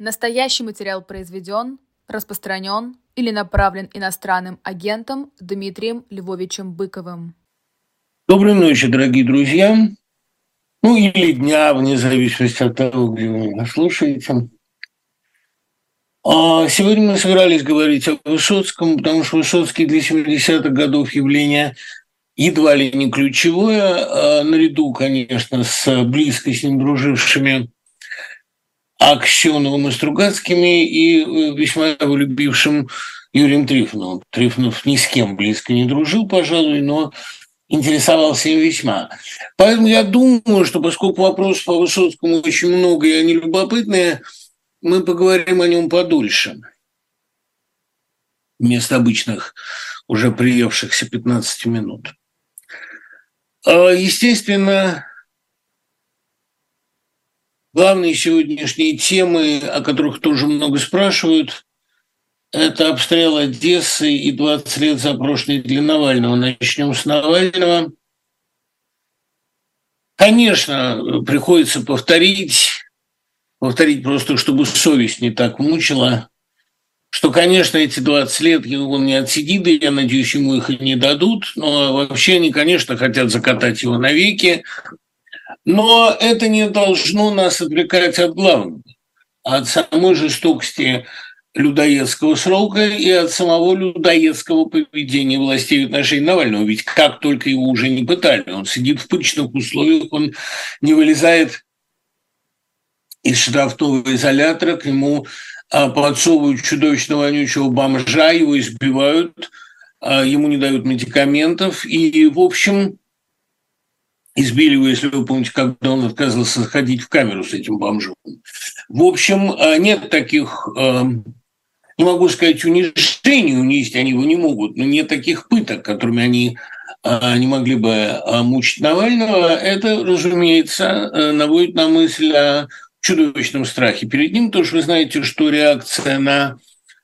Настоящий материал произведен, распространен или направлен иностранным агентом Дмитрием Львовичем Быковым. Доброй ночи, дорогие друзья. Ну или дня, вне зависимости от того, где вы меня слушаете. А сегодня мы собирались говорить о Высоцком, потому что Высоцкий для 70-х годов явление едва ли не ключевое, а наряду, конечно, с близко с ним дружившими Аксеновым и Стругацкими и э, весьма его любившим Юрием Трифоновым. Трифонов ни с кем близко не дружил, пожалуй, но интересовался им весьма. Поэтому я думаю, что поскольку вопросов по Высоцкому очень много и они любопытные, мы поговорим о нем подольше, вместо обычных уже приевшихся 15 минут. А, естественно, Главные сегодняшние темы, о которых тоже много спрашивают, это обстрел Одессы и 20 лет за прошлый для Навального. Начнем с Навального. Конечно, приходится повторить, повторить просто, чтобы совесть не так мучила, что, конечно, эти 20 лет он не отсидит, и я надеюсь, ему их и не дадут, но вообще они, конечно, хотят закатать его навеки, но это не должно нас отвлекать от главного, от самой жестокости людоедского срока и от самого людоедского поведения властей в отношении Навального. Ведь как только его уже не пытали, он сидит в пыточных условиях, он не вылезает из штрафного изолятора, к нему а, подсовывают чудовищно вонючего бомжа, его избивают, а, ему не дают медикаментов. И, в общем, избили его, если вы помните, когда он отказывался заходить в камеру с этим бомжом. В общем, а, нет таких, а, не могу сказать, унижений, унизить они его не могут, но нет таких пыток, которыми они а, не могли бы мучить Навального. Это, разумеется, наводит на мысль о чудовищном страхе перед ним, потому что вы знаете, что реакция на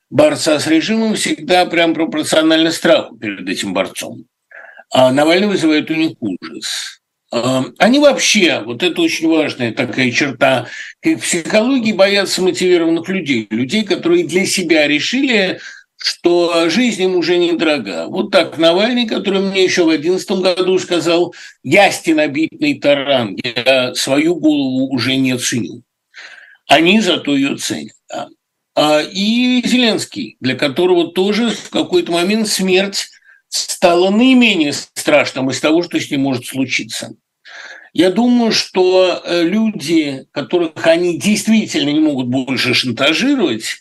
борца с режимом всегда прям пропорциональна страху перед этим борцом. А Навальный вызывает у них ужас. Эм, они вообще, вот это очень важная такая черта, как в психологии боятся мотивированных людей, людей, которые для себя решили, что жизнь им уже недорога. Вот так Навальный, который мне еще в 2011 году сказал, я стенобитный таран, я свою голову уже не ценю. Они зато ее ценят. А, и Зеленский, для которого тоже в какой-то момент смерть стала наименее страшным из того, что с ним может случиться. Я думаю, что э, люди, которых они действительно не могут больше шантажировать,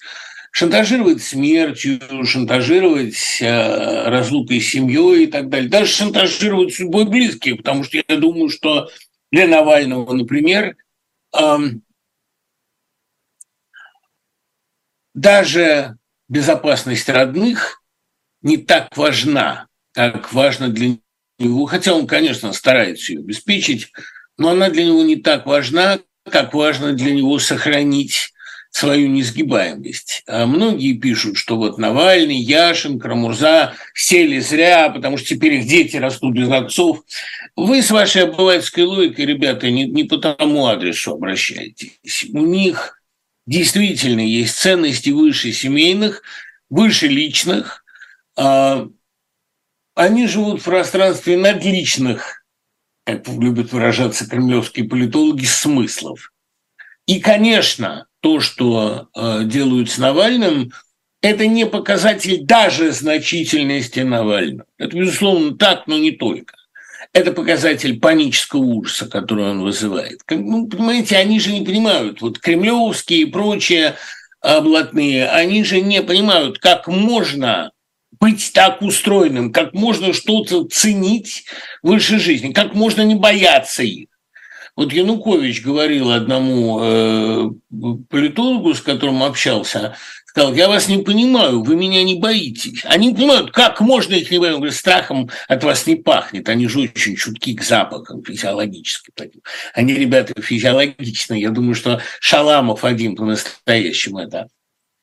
шантажировать смертью, шантажировать э, разлукой с семьей и так далее, даже шантажировать судьбой близких, потому что я думаю, что для Навального, например, э, даже безопасность родных не так важна, как важно для него, хотя он, конечно, старается ее обеспечить, но она для него не так важна, как важно для него сохранить свою несгибаемость. А многие пишут, что вот Навальный, Яшин, Крамурза сели зря, потому что теперь их дети растут без отцов. Вы с вашей обывательской логикой, ребята, не, не по тому адресу обращаетесь. У них действительно есть ценности выше семейных, выше личных, они живут в пространстве надличных, как любят выражаться кремлевские политологи, смыслов. И, конечно, то, что э, делают с Навальным, это не показатель даже значительности Навального. Это, безусловно, так, но не только. Это показатель панического ужаса, который он вызывает. Ну, понимаете, они же не понимают, вот кремлевские и прочие блатные, они же не понимают, как можно быть так устроенным, как можно что-то ценить выше жизни, как можно не бояться их. Вот Янукович говорил одному э, политологу, с которым общался, сказал, я вас не понимаю, вы меня не боитесь. Они не понимают, как можно их не бояться. Он говорит, страхом от вас не пахнет. Они же очень чутки к запахам физиологически. Они, ребята, физиологичные. Я думаю, что Шаламов один по-настоящему это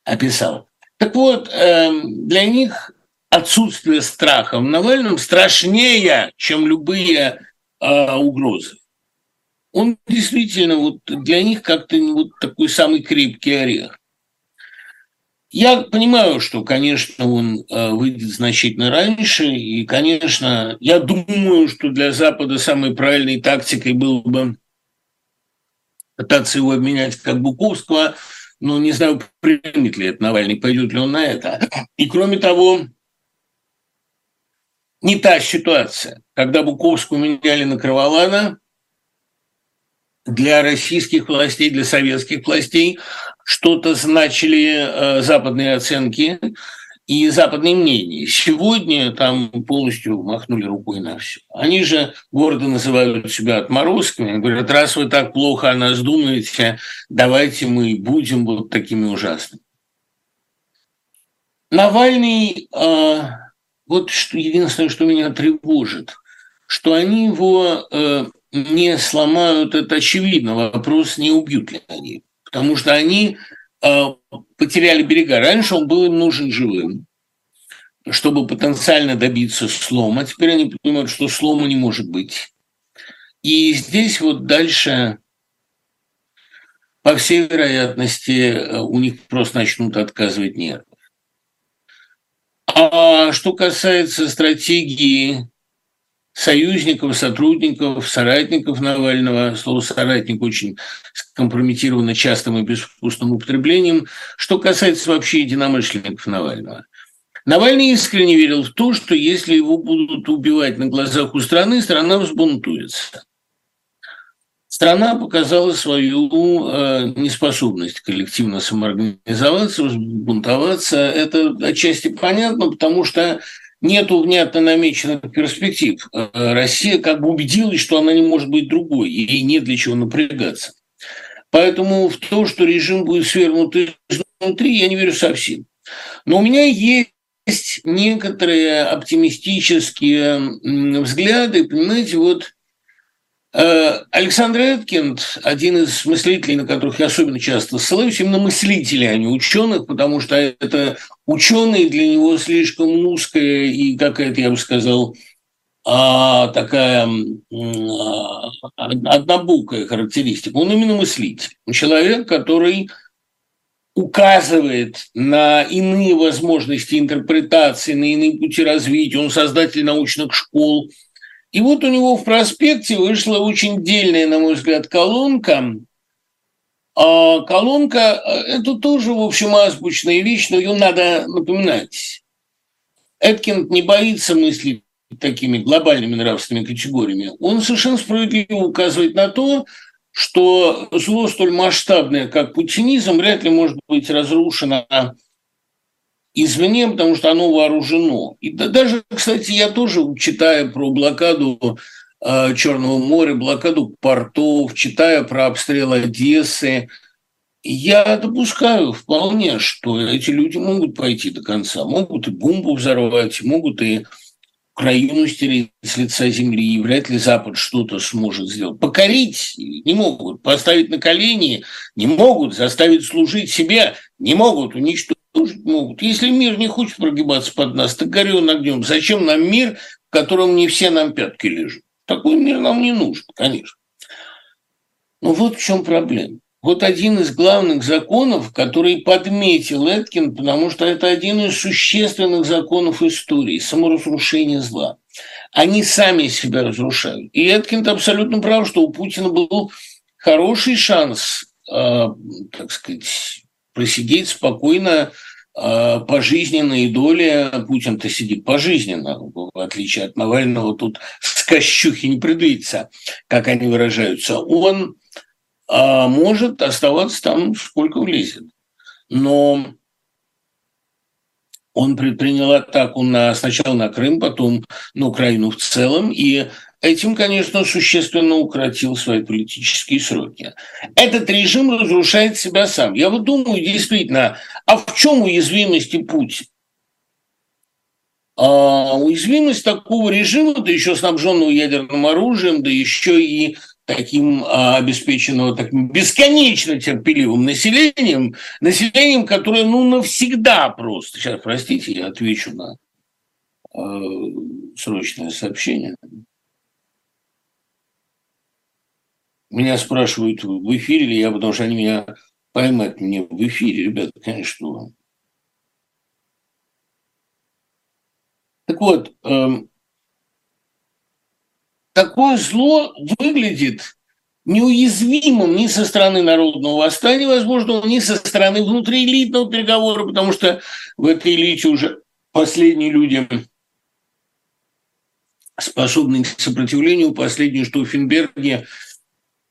описал. Так вот, э, для них отсутствие страха в Навальном страшнее, чем любые э, угрозы. Он действительно вот для них как-то вот такой самый крепкий орех. Я понимаю, что, конечно, он э, выйдет значительно раньше, и, конечно, я думаю, что для Запада самой правильной тактикой было бы пытаться его обменять как Буковского, но не знаю, примет ли это Навальный, пойдет ли он на это. И, кроме того, не та ситуация. Когда Буковского меняли на Кроволана, для российских властей, для советских властей что-то значили э, западные оценки и западные мнения. Сегодня там полностью махнули рукой на все. Они же гордо называют себя отморозками. Говорят, раз вы так плохо о нас думаете, давайте мы будем вот такими ужасными. Навальный, э, вот что, единственное, что меня тревожит, что они его э, не сломают, это очевидно. Вопрос, не убьют ли они потому что они э, потеряли берега. Раньше он был им нужен живым, чтобы потенциально добиться слома. Теперь они понимают, что слома не может быть. И здесь вот дальше, по всей вероятности, э, у них просто начнут отказывать нервы. А что касается стратегии союзников, сотрудников, соратников Навального. Слово «соратник» очень скомпрометировано частым и безвкусным употреблением. Что касается вообще единомышленников Навального. Навальный искренне верил в то, что если его будут убивать на глазах у страны, страна взбунтуется. Страна показала свою э, неспособность коллективно самоорганизоваться, взбунтоваться. Это отчасти понятно, потому что нету внятно намеченных перспектив. Э, Россия как бы убедилась, что она не может быть другой, ей нет для чего напрягаться. Поэтому в то, что режим будет свергнут изнутри, я не верю совсем. Но у меня есть некоторые оптимистические взгляды, понимаете, вот Александр Эткинд, один из мыслителей, на которых я особенно часто ссылаюсь, именно мыслители, а не ученых, потому что это ученые для него слишком узкая и какая-то, я бы сказал, а, такая а, однобокая характеристика. Он именно мыслитель. Человек, который указывает на иные возможности интерпретации, на иные пути развития. Он создатель научных школ – и вот у него в проспекте вышла очень дельная, на мой взгляд, колонка. А колонка – это тоже, в общем, азбучная вещь, но ее надо напоминать. Эткинд не боится мыслить такими глобальными нравственными категориями. Он совершенно справедливо указывает на то, что зло столь масштабное, как путинизм, вряд ли может быть разрушено извне, потому что оно вооружено. И да, даже, кстати, я тоже, читая про блокаду э, Черного моря, блокаду портов, читая про обстрел Одессы, я допускаю вполне, что эти люди могут пойти до конца, могут и бомбу взорвать, могут и Украину стереть с лица земли, и вряд ли Запад что-то сможет сделать. Покорить не могут, поставить на колени не могут, заставить служить себе не могут, уничтожить могут. Если мир не хочет прогибаться под нас, так горю он огнем. Зачем нам мир, в котором не все нам пятки лежат? Такой мир нам не нужен, конечно. Но вот в чем проблема. Вот один из главных законов, который подметил Эткин, потому что это один из существенных законов истории – саморазрушение зла. Они сами себя разрушают. И Эткин абсолютно прав, что у Путина был хороший шанс, э, так сказать, просидеть спокойно э, пожизненные доли. Путин-то сидит пожизненно, в отличие от Навального, тут с кощухи не придется, как они выражаются. Он э, может оставаться там сколько влезет. Но он предпринял атаку на, сначала на Крым, потом на Украину в целом, и этим, конечно, существенно укоротил свои политические сроки. Этот режим разрушает себя сам. Я вот думаю, действительно, а в чем уязвимость Путина? А уязвимость такого режима, да еще снабженного ядерным оружием, да еще и таким а, обеспеченного таким бесконечно терпеливым населением, населением, которое ну навсегда просто. Сейчас, простите, я отвечу на э, срочное сообщение. меня спрашивают в эфире ли я, потому что они меня поймать мне в эфире, ребята, конечно. Ну. Так вот, эм, такое зло выглядит неуязвимым ни со стороны народного восстания, возможно, ни со стороны внутриэлитного переговора, потому что в этой элите уже последние люди способны к сопротивлению, последние, что в Финберге –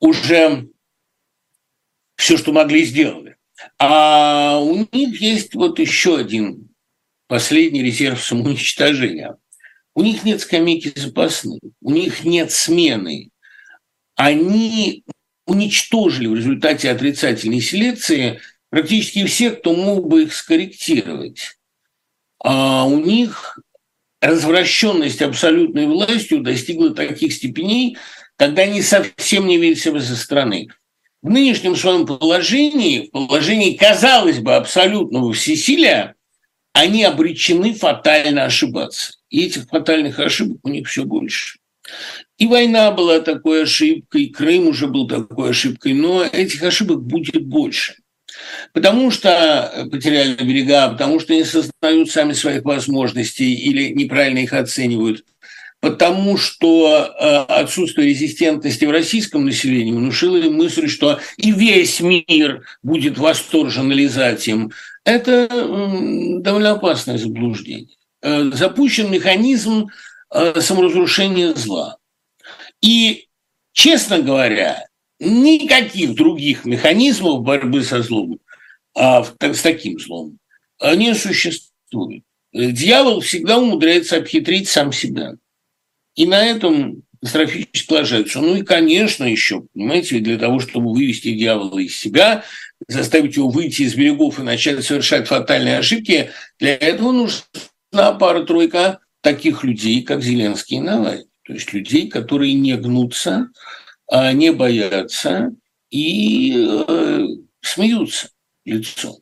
уже все, что могли, сделали. А у них есть вот еще один последний резерв самоуничтожения. У них нет скамейки запасных, у них нет смены. Они уничтожили в результате отрицательной селекции практически всех, кто мог бы их скорректировать. А у них развращенность абсолютной властью достигла таких степеней, когда они совсем не видят себя со стороны. В нынешнем своем положении, в положении, казалось бы, абсолютного всесилия, они обречены фатально ошибаться. И этих фатальных ошибок у них все больше. И война была такой ошибкой, Крым уже был такой ошибкой, но этих ошибок будет больше. Потому что потеряли берега, потому что не сознают сами своих возможностей или неправильно их оценивают, потому что э, отсутствие резистентности в российском населении внушило им мысль, что и весь мир будет восторжен лизать им. Это довольно опасное заблуждение. Э, запущен механизм э, саморазрушения зла. И, честно говоря, никаких других механизмов борьбы со злом, а, с таким злом, а, не существует. Дьявол всегда умудряется обхитрить сам себя. И на этом катастрофически ложится. Ну и, конечно, еще, понимаете, для того, чтобы вывести дьявола из себя, заставить его выйти из берегов и начать совершать фатальные ошибки, для этого нужна пара-тройка таких людей, как Зеленский и Навальный. То есть людей, которые не гнутся, не боятся и э, смеются лицом.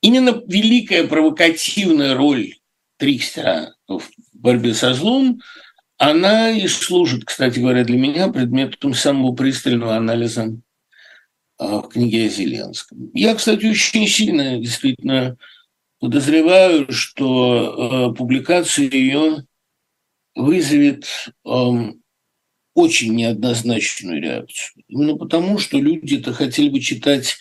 Именно великая провокативная роль Трикстера в борьбе со злом, она и служит, кстати говоря, для меня предметом самого пристального анализа а, в книге о Зеленском. Я, кстати, очень сильно действительно подозреваю, что э, публикация ее вызовет очень неоднозначную реакцию. Именно потому, что люди-то хотели бы читать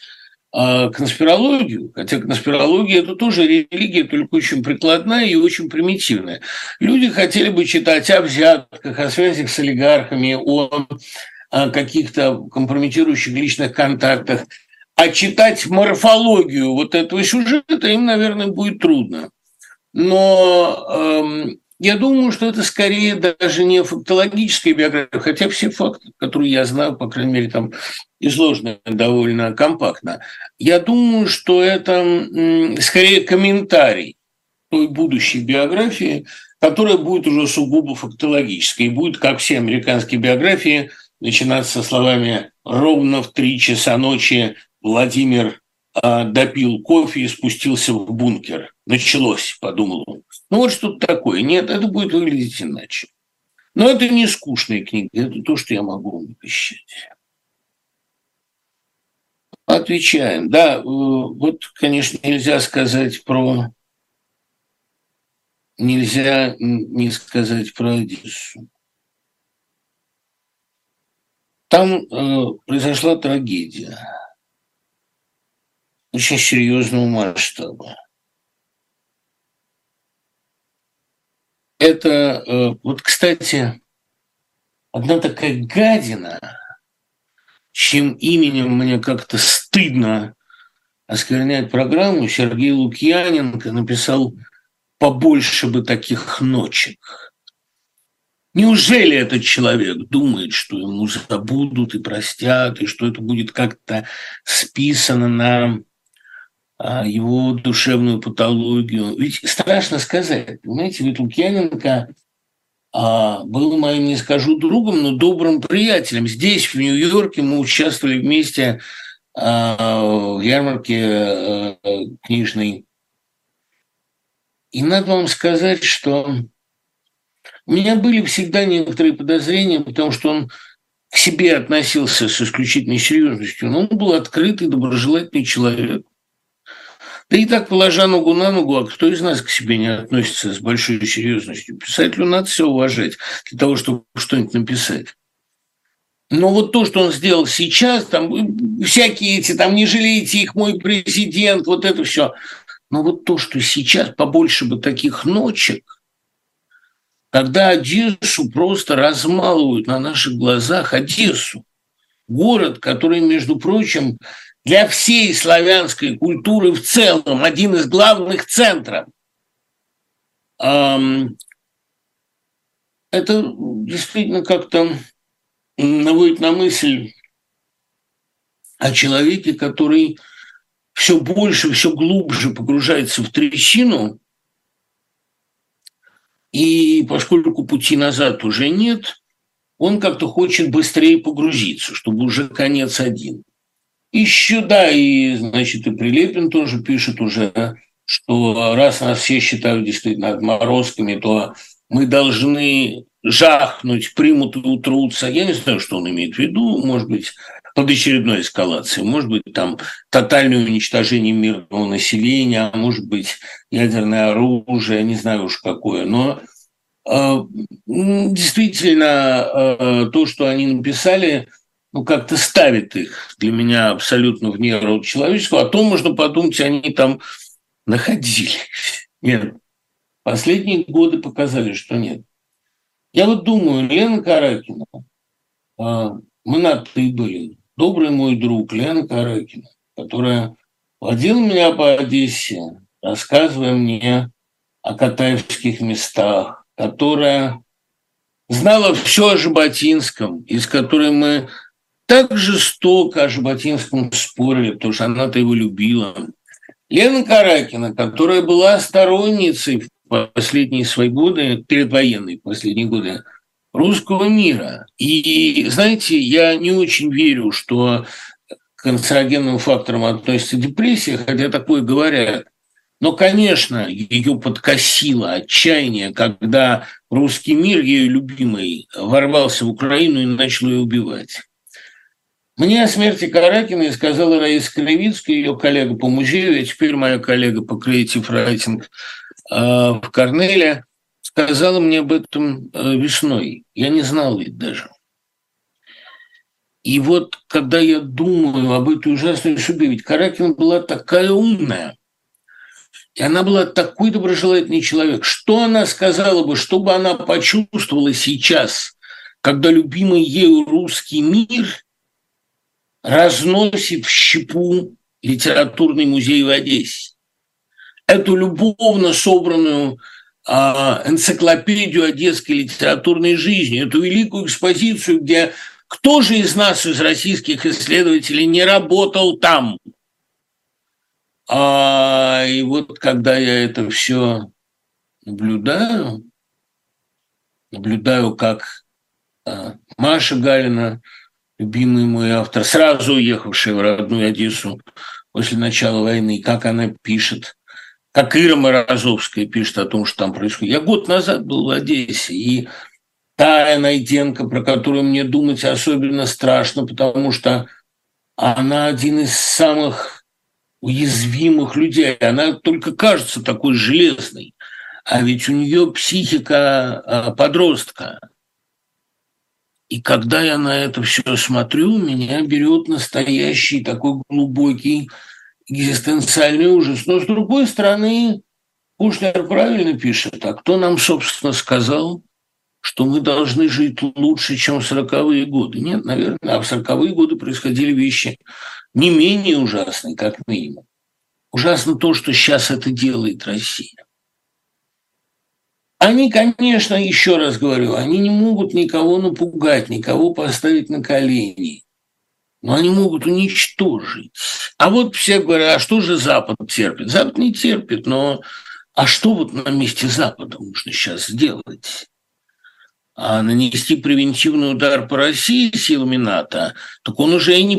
а, конспирологию, хотя конспирология – это тоже религия, только очень прикладная и очень примитивная. Люди хотели бы читать о взятках, о связях с олигархами, о, о каких-то компрометирующих личных контактах, а читать морфологию вот этого сюжета им, наверное, будет трудно. Но эм, я думаю, что это скорее даже не фактологическая биография, хотя все факты, которые я знаю, по крайней мере, там изложены довольно компактно. Я думаю, что это скорее комментарий той будущей биографии, которая будет уже сугубо фактологической и будет, как все американские биографии, начинаться со словами «ровно в три часа ночи Владимир а, допил кофе и спустился в бункер. Началось, подумал он. Ну вот что-то такое. Нет, это будет выглядеть иначе. Но это не скучная книга, это то, что я могу вам обещать. Отвечаем. Да, э, вот, конечно, нельзя сказать про... Нельзя не сказать про Одессу. Там э, произошла трагедия очень серьезного масштаба. Это, э, вот, кстати, одна такая гадина, чем именем мне как-то стыдно осквернять программу, Сергей Лукьяненко написал «Побольше бы таких ночек». Неужели этот человек думает, что ему забудут и простят, и что это будет как-то списано на его душевную патологию. Ведь страшно сказать, понимаете, ведь Лукьяненко а, был моим, не скажу другом, но добрым приятелем. Здесь, в Нью-Йорке, мы участвовали вместе а, в ярмарке а, книжной. И надо вам сказать, что у меня были всегда некоторые подозрения, потому что он к себе относился с исключительной серьезностью. Но он был открытый, доброжелательный человек. Да и так, положа ногу на ногу, а кто из нас к себе не относится с большой серьезностью? Писателю надо все уважать для того, чтобы что-нибудь написать. Но вот то, что он сделал сейчас, там всякие эти, там не жалейте их, мой президент, вот это все. Но вот то, что сейчас, побольше бы таких ночек, когда Одессу просто размалывают на наших глазах, Одессу, город, который, между прочим, для всей славянской культуры в целом один из главных центров. Это действительно как-то наводит на мысль о человеке, который все больше, все глубже погружается в трясину, и поскольку пути назад уже нет, он как-то хочет быстрее погрузиться, чтобы уже конец один. Еще, да, и, значит, и Прилепин тоже пишет уже, что раз нас все считают действительно отморозками, то мы должны жахнуть, примут и утрутся. Я не знаю, что он имеет в виду, может быть, под очередной эскалацией, может быть, там тотальное уничтожение мирного населения, а может быть, ядерное оружие, не знаю уж какое, но э, действительно э, то, что они написали, ну, как-то ставит их для меня абсолютно вне рода человеческого, а то можно подумать, они там находились. Нет, последние годы показали, что нет. Я вот думаю, Лена Каракина, а, мы над и были, добрый мой друг Лена Каракина, которая водила меня по Одессе, рассказывая мне о катаевских местах, которая знала все о Жаботинском, из которой мы так жестоко о Жаботинском спорили, потому что она-то его любила. Лена Каракина, которая была сторонницей последние свои годы, предвоенные последние годы, русского мира. И, знаете, я не очень верю, что к канцерогенным факторам относится депрессия, хотя такое говорят. Но, конечно, ее подкосило отчаяние, когда русский мир, ее любимый, ворвался в Украину и начал ее убивать. Мне о смерти Каракиной сказала Раиса Кривицкая, ее коллега по музею, а теперь моя коллега по Creative Writing а, в Корнеле, сказала мне об этом э, весной. Я не знал ведь даже. И вот, когда я думаю об этой ужасной судьбе, ведь Каракина была такая умная, и она была такой доброжелательный человек. Что она сказала бы, что бы она почувствовала сейчас, когда любимый ею русский мир разносит в щепу литературный музей в Одессе? эту любовно собранную а, энциклопедию одесской литературной жизни, эту великую экспозицию, где кто же из нас, из российских исследователей, не работал там? А, и вот когда я это все наблюдаю, наблюдаю, как а, Маша Галина, любимый мой автор, сразу уехавшая в родную Одессу после начала войны, как она пишет как Ира Морозовская пишет о том, что там происходит. Я год назад был в Одессе, и Тая Найденко, про которую мне думать особенно страшно, потому что она один из самых уязвимых людей. Она только кажется такой железной, а ведь у нее психика а, подростка. И когда я на это все смотрю, меня берет настоящий такой глубокий экзистенциальный ужас. Но, с другой стороны, Кушнер правильно пишет, а кто нам, собственно, сказал, что мы должны жить лучше, чем в сороковые годы? Нет, наверное, а в сороковые годы происходили вещи не менее ужасные, как минимум. Ужасно то, что сейчас это делает Россия. Они, конечно, еще раз говорю, они не могут никого напугать, никого поставить на колени но они могут уничтожить. А вот все говорят, а что же Запад терпит? Запад не терпит, но а что вот на месте Запада нужно сейчас сделать? А нанести превентивный удар по России силами НАТО, так он уже не,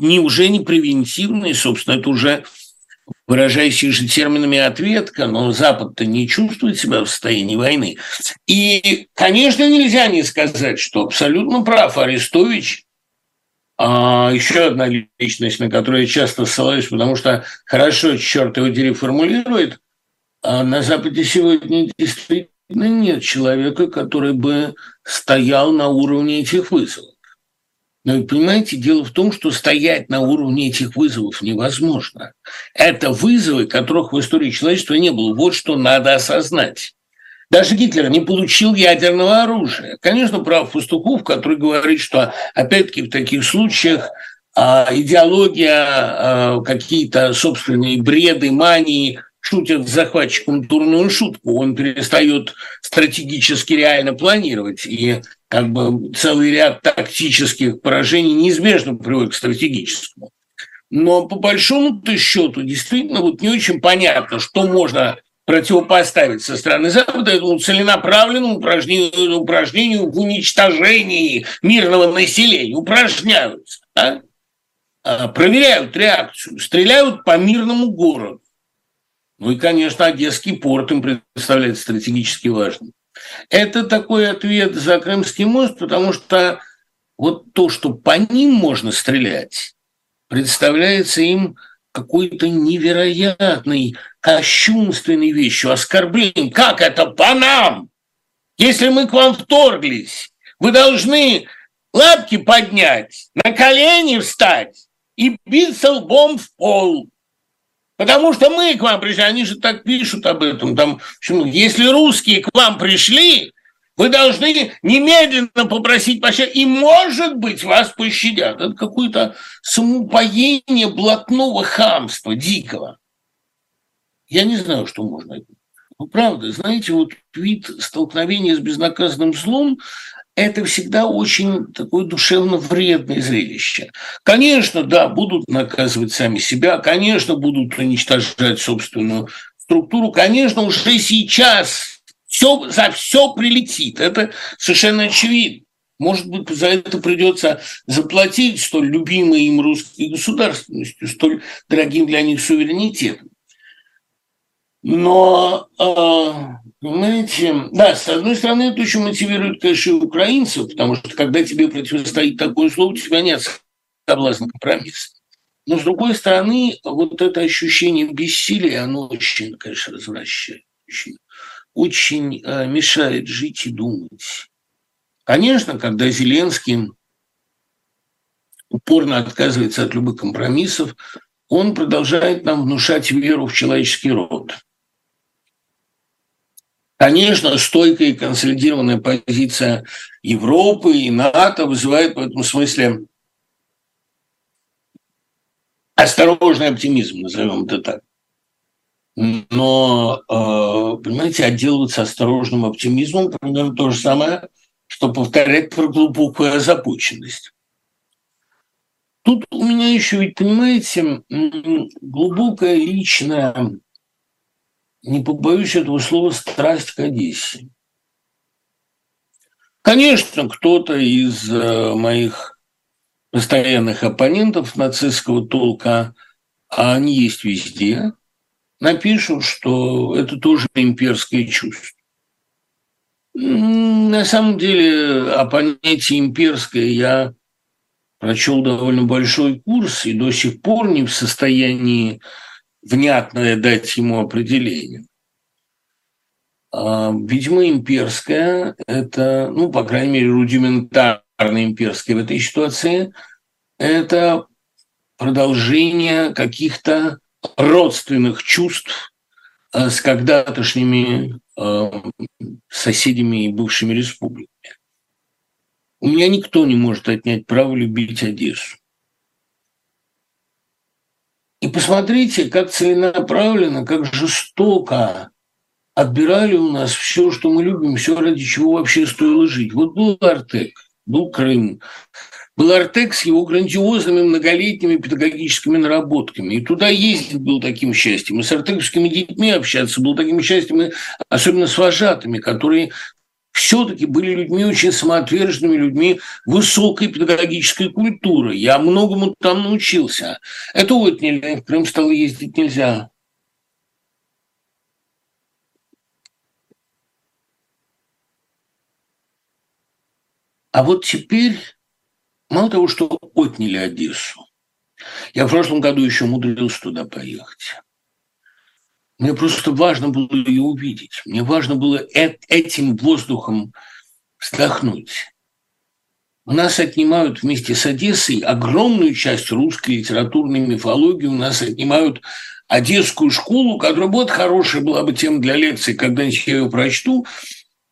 не, уже не превентивный, собственно, это уже выражающий же терминами ответка, но Запад-то не чувствует себя в состоянии войны. И, конечно, нельзя не сказать, что абсолютно прав Арестович – А еще одна личность, на которую я часто ссылаюсь, потому что хорошо, черт его дери, формулирует, а на Западе сегодня действительно нет человека, который бы стоял на уровне этих вызовов. Но понимаете, дело в том, что стоять на уровне этих вызовов невозможно. Это вызовы, которых в истории человечества не было. Вот что надо осознать. Даже Гитлер не получил ядерного оружия. Конечно, прав Пастухов, который говорит, что, опять-таки, в таких случаях а, идеология, а, какие-то собственные бреды, мании шутят с захватчиком дурную шутку. Он перестает стратегически реально планировать. И как бы целый ряд тактических поражений неизбежно приводит к стратегическому. Но по большому-то счету действительно вот не очень понятно, что можно противопоставить со стороны Запада этому целенаправленному упражнению, упражнению в уничтожении мирного населения. Упражняются, да? А, проверяют реакцию, стреляют по мирному городу. Ну и, конечно, Одесский порт им представляется стратегически важным. Это такой ответ за Крымский мост, потому что вот то, что по ним можно стрелять, представляется им какой-то невероятной, кощунственной вещью, оскорблением. Как это по нам? Если мы к вам вторглись, вы должны лапки поднять, на колени встать и биться лбом в пол. Потому что мы к вам пришли, они же так пишут об этом. Там, если русские к вам пришли, вы должны немедленно попросить пощады, и, может быть, вас пощадят. Это какое-то самоупоение блатного хамства, дикого. Я не знаю, что можно. Ну, правда, знаете, вот вид столкновения с безнаказанным злом это всегда очень такое душевно вредное зрелище. Конечно, да, будут наказывать сами себя, конечно, будут уничтожать собственную структуру, конечно, уже сейчас все, за все прилетит. Это совершенно очевидно. Может быть, за это придется заплатить столь любимой им русской государственностью, столь дорогим для них суверенитетом. Но а, Понимаете, да, с одной стороны, это очень мотивирует, конечно, украинцев, потому что когда тебе противостоит такое слово, у тебя нет соблазна компромисса. Но с другой стороны, вот это ощущение бессилия, оно очень, конечно, развращает, очень, очень э, мешает жить и думать. Конечно, когда Зеленский упорно отказывается от любых компромиссов, он продолжает нам внушать веру в человеческий род – Конечно, стойкая и консолидированная позиция Европы и НАТО вызывает в этом смысле осторожный оптимизм, назовем это так. Но, э, понимаете, отделываться осторожным оптимизмом примерно то же самое, что повторять про глубокую озабоченность. Тут у меня еще ведь, понимаете, глубокая личная не побоюсь этого слова, страсть к Одессе. Конечно, кто-то из э, моих постоянных оппонентов нацистского толка, а они есть везде, напишут, что это тоже имперское чувство. На самом деле о понятии имперское я прочел довольно большой курс и до сих пор не в состоянии внятное дать ему определение. А, видимо, имперская – это, ну, по крайней мере, рудиментарно имперская в этой ситуации – это продолжение каких-то родственных чувств а, с когда-тошними а, соседями и бывшими республиками. У меня никто не может отнять право любить Одессу. И посмотрите, как целенаправленно, как жестоко отбирали у нас все, что мы любим, все, ради чего вообще стоило жить. Вот был Артек, был Крым, был Артек с его грандиозными многолетними педагогическими наработками. И туда ездить был таким счастьем. И с артековскими детьми общаться был таким счастьем, и особенно с вожатыми, которые все-таки были людьми очень самоотверженными, людьми высокой педагогической культуры. Я многому там научился. Это нельзя, в Крым стало ездить нельзя. А вот теперь мало того, что отняли Одессу, я в прошлом году еще умудрился туда поехать. Мне просто важно было ее увидеть. Мне важно было этим воздухом вздохнуть. У нас отнимают вместе с Одессой огромную часть русской литературной мифологии. У нас отнимают Одесскую школу, которая будет хорошая была бы тем для лекции, когда-нибудь я ее прочту.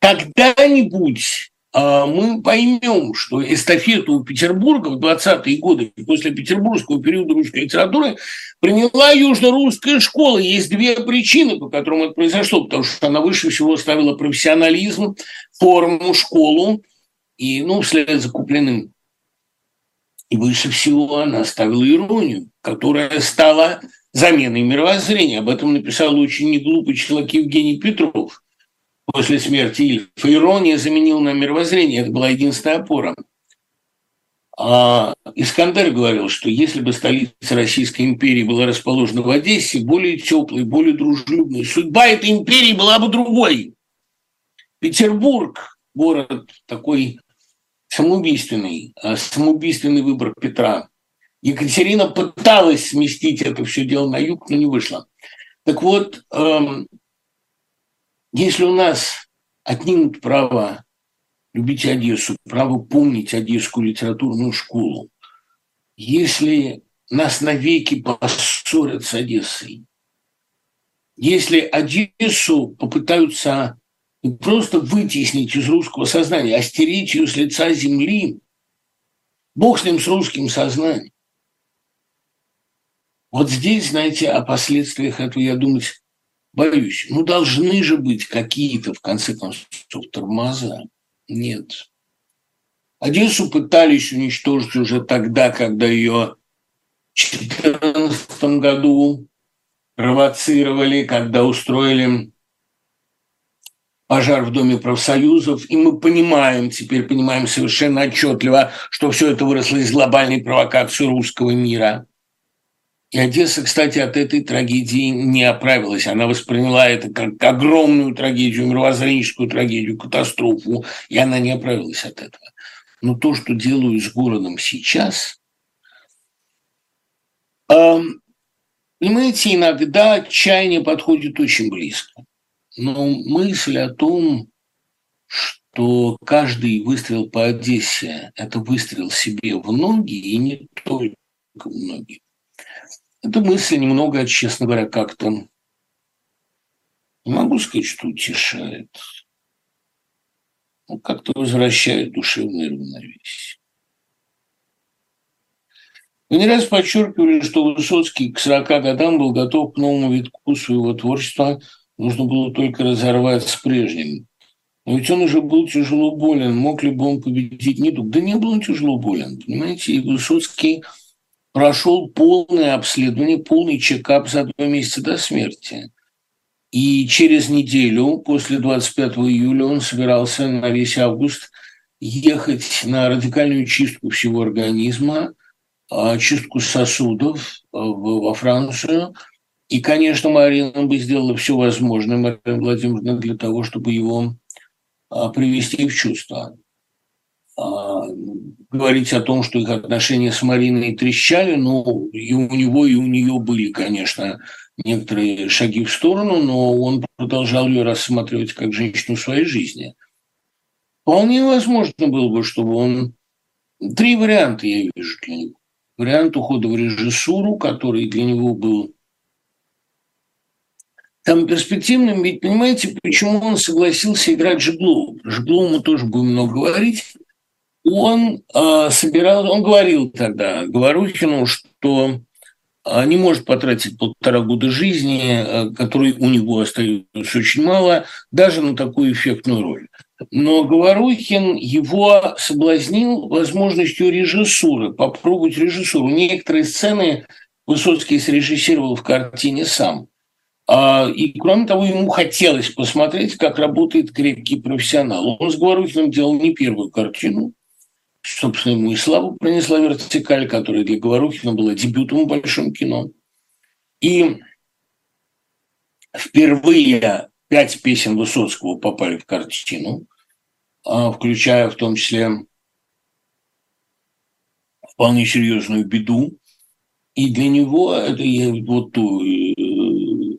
Когда-нибудь мы поймем, что эстафету Петербурга в 20-е годы, после петербургского периода русской литературы, приняла южно-русская школа. Есть две причины, по которым это произошло. Потому что она выше всего ставила профессионализм, форму, школу, и, ну, вслед за купленным. И выше всего она ставила иронию, которая стала заменой мировоззрения. Об этом написал очень неглупый человек Евгений Петров – после смерти Ильфа. Ирония заменила на мировоззрение. Это была единственная опора. А Искандер говорил, что если бы столица Российской империи была расположена в Одессе, более теплой, более дружелюбной, судьба этой империи была бы другой. Петербург, город такой самоубийственный, а самоубийственный выбор Петра. Екатерина пыталась сместить это все дело на юг, но не вышло. Так вот, эм, если у нас отнимут право любить Одессу, право помнить Одесскую литературную школу, если нас навеки поссорят с Одессой, если Одессу попытаются не просто вытеснить из русского сознания, а стереть ее с лица земли, Бог с ним, с русским сознанием. Вот здесь, знаете, о последствиях этого я думать Боюсь. Ну, должны же быть какие-то, в конце концов, тормоза. Нет. Одессу пытались уничтожить уже тогда, когда ее в 2014 году провоцировали, когда устроили пожар в Доме профсоюзов, и мы понимаем, теперь понимаем совершенно отчетливо, что все это выросло из глобальной провокации русского мира. И Одесса, кстати, от этой трагедии не оправилась. Она восприняла это как огромную трагедию, мировоззренческую трагедию, катастрофу, и она не оправилась от этого. Но то, что делаю с городом сейчас, понимаете, иногда отчаяние подходит очень близко. Но мысль о том, что каждый выстрел по Одессе – это выстрел себе в ноги, и не только в ноги. Эта мысль немного, честно говоря, как-то не могу сказать, что утешает. Но как-то возвращает душевное равновесие. Вы не раз подчеркивали, что Высоцкий к 40 годам был готов к новому витку своего творчества, нужно было только разорвать с прежним. Но ведь он уже был тяжело болен, мог ли бы он победить недуг? Да не был он тяжело болен, понимаете, и Высоцкий – прошел полное обследование, полный чекап за два месяца до смерти. И через неделю, после 25 июля, он собирался на весь август ехать на радикальную чистку всего организма, а, чистку сосудов а, во Францию. И, конечно, Марина бы сделала все возможное, Марина Владимировна, для того, чтобы его а, привести в чувство. Говорить о том, что их отношения с Мариной трещали, ну, и у него, и у нее были, конечно, некоторые шаги в сторону, но он продолжал ее рассматривать как женщину своей жизни. Вполне возможно было бы, чтобы он... Три варианта я вижу для него. Вариант ухода в режиссуру, который для него был там перспективным, ведь понимаете, почему он согласился играть Жеглову? Жеглову мы тоже будем много говорить он э, собирал, он говорил тогда Говорухину, что э, не может потратить полтора года жизни, э, которой у него остается очень мало, даже на такую эффектную роль. Но Говорухин его соблазнил возможностью режиссуры, попробовать режиссуру. Некоторые сцены Высоцкий срежиссировал в картине сам. И, кроме того, ему хотелось посмотреть, как работает крепкий профессионал. Он с Говорухиным делал не первую картину – собственно, ему и славу принесла «Вертикаль», которая для Говорухина была дебютом в большом кино. И впервые пять песен Высоцкого попали в картину, а, включая в том числе вполне серьезную беду. И для него это вот ту,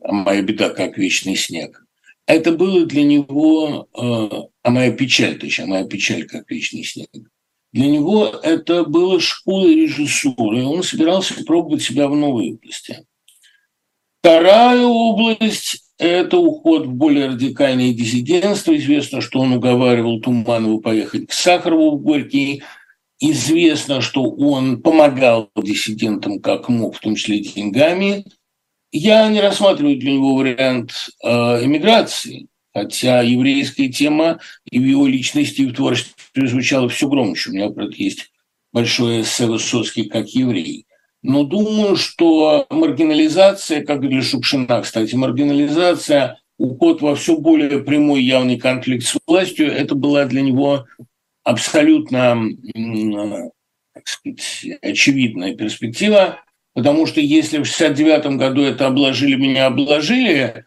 а моя беда как вечный снег. Это было для него, а моя печаль, точнее, а моя печаль как вечный снег. Для него это было школой режиссуры, и он собирался пробовать себя в новой области. Вторая область – это уход в более радикальное диссидентство. Известно, что он уговаривал Туманова поехать к Сахарову в Горький. Известно, что он помогал диссидентам как мог, в том числе деньгами. Я не рассматриваю для него вариант э, эмиграции, хотя еврейская тема и в его личности, и в творчестве звучала все громче. У меня, правда, есть большое эссе Высоцкий как еврей. Но думаю, что маргинализация, как для Шукшина, кстати, маргинализация, уход во все более прямой явный конфликт с властью, это была для него абсолютно так сказать, очевидная перспектива, потому что если в 69 году это обложили меня, обложили,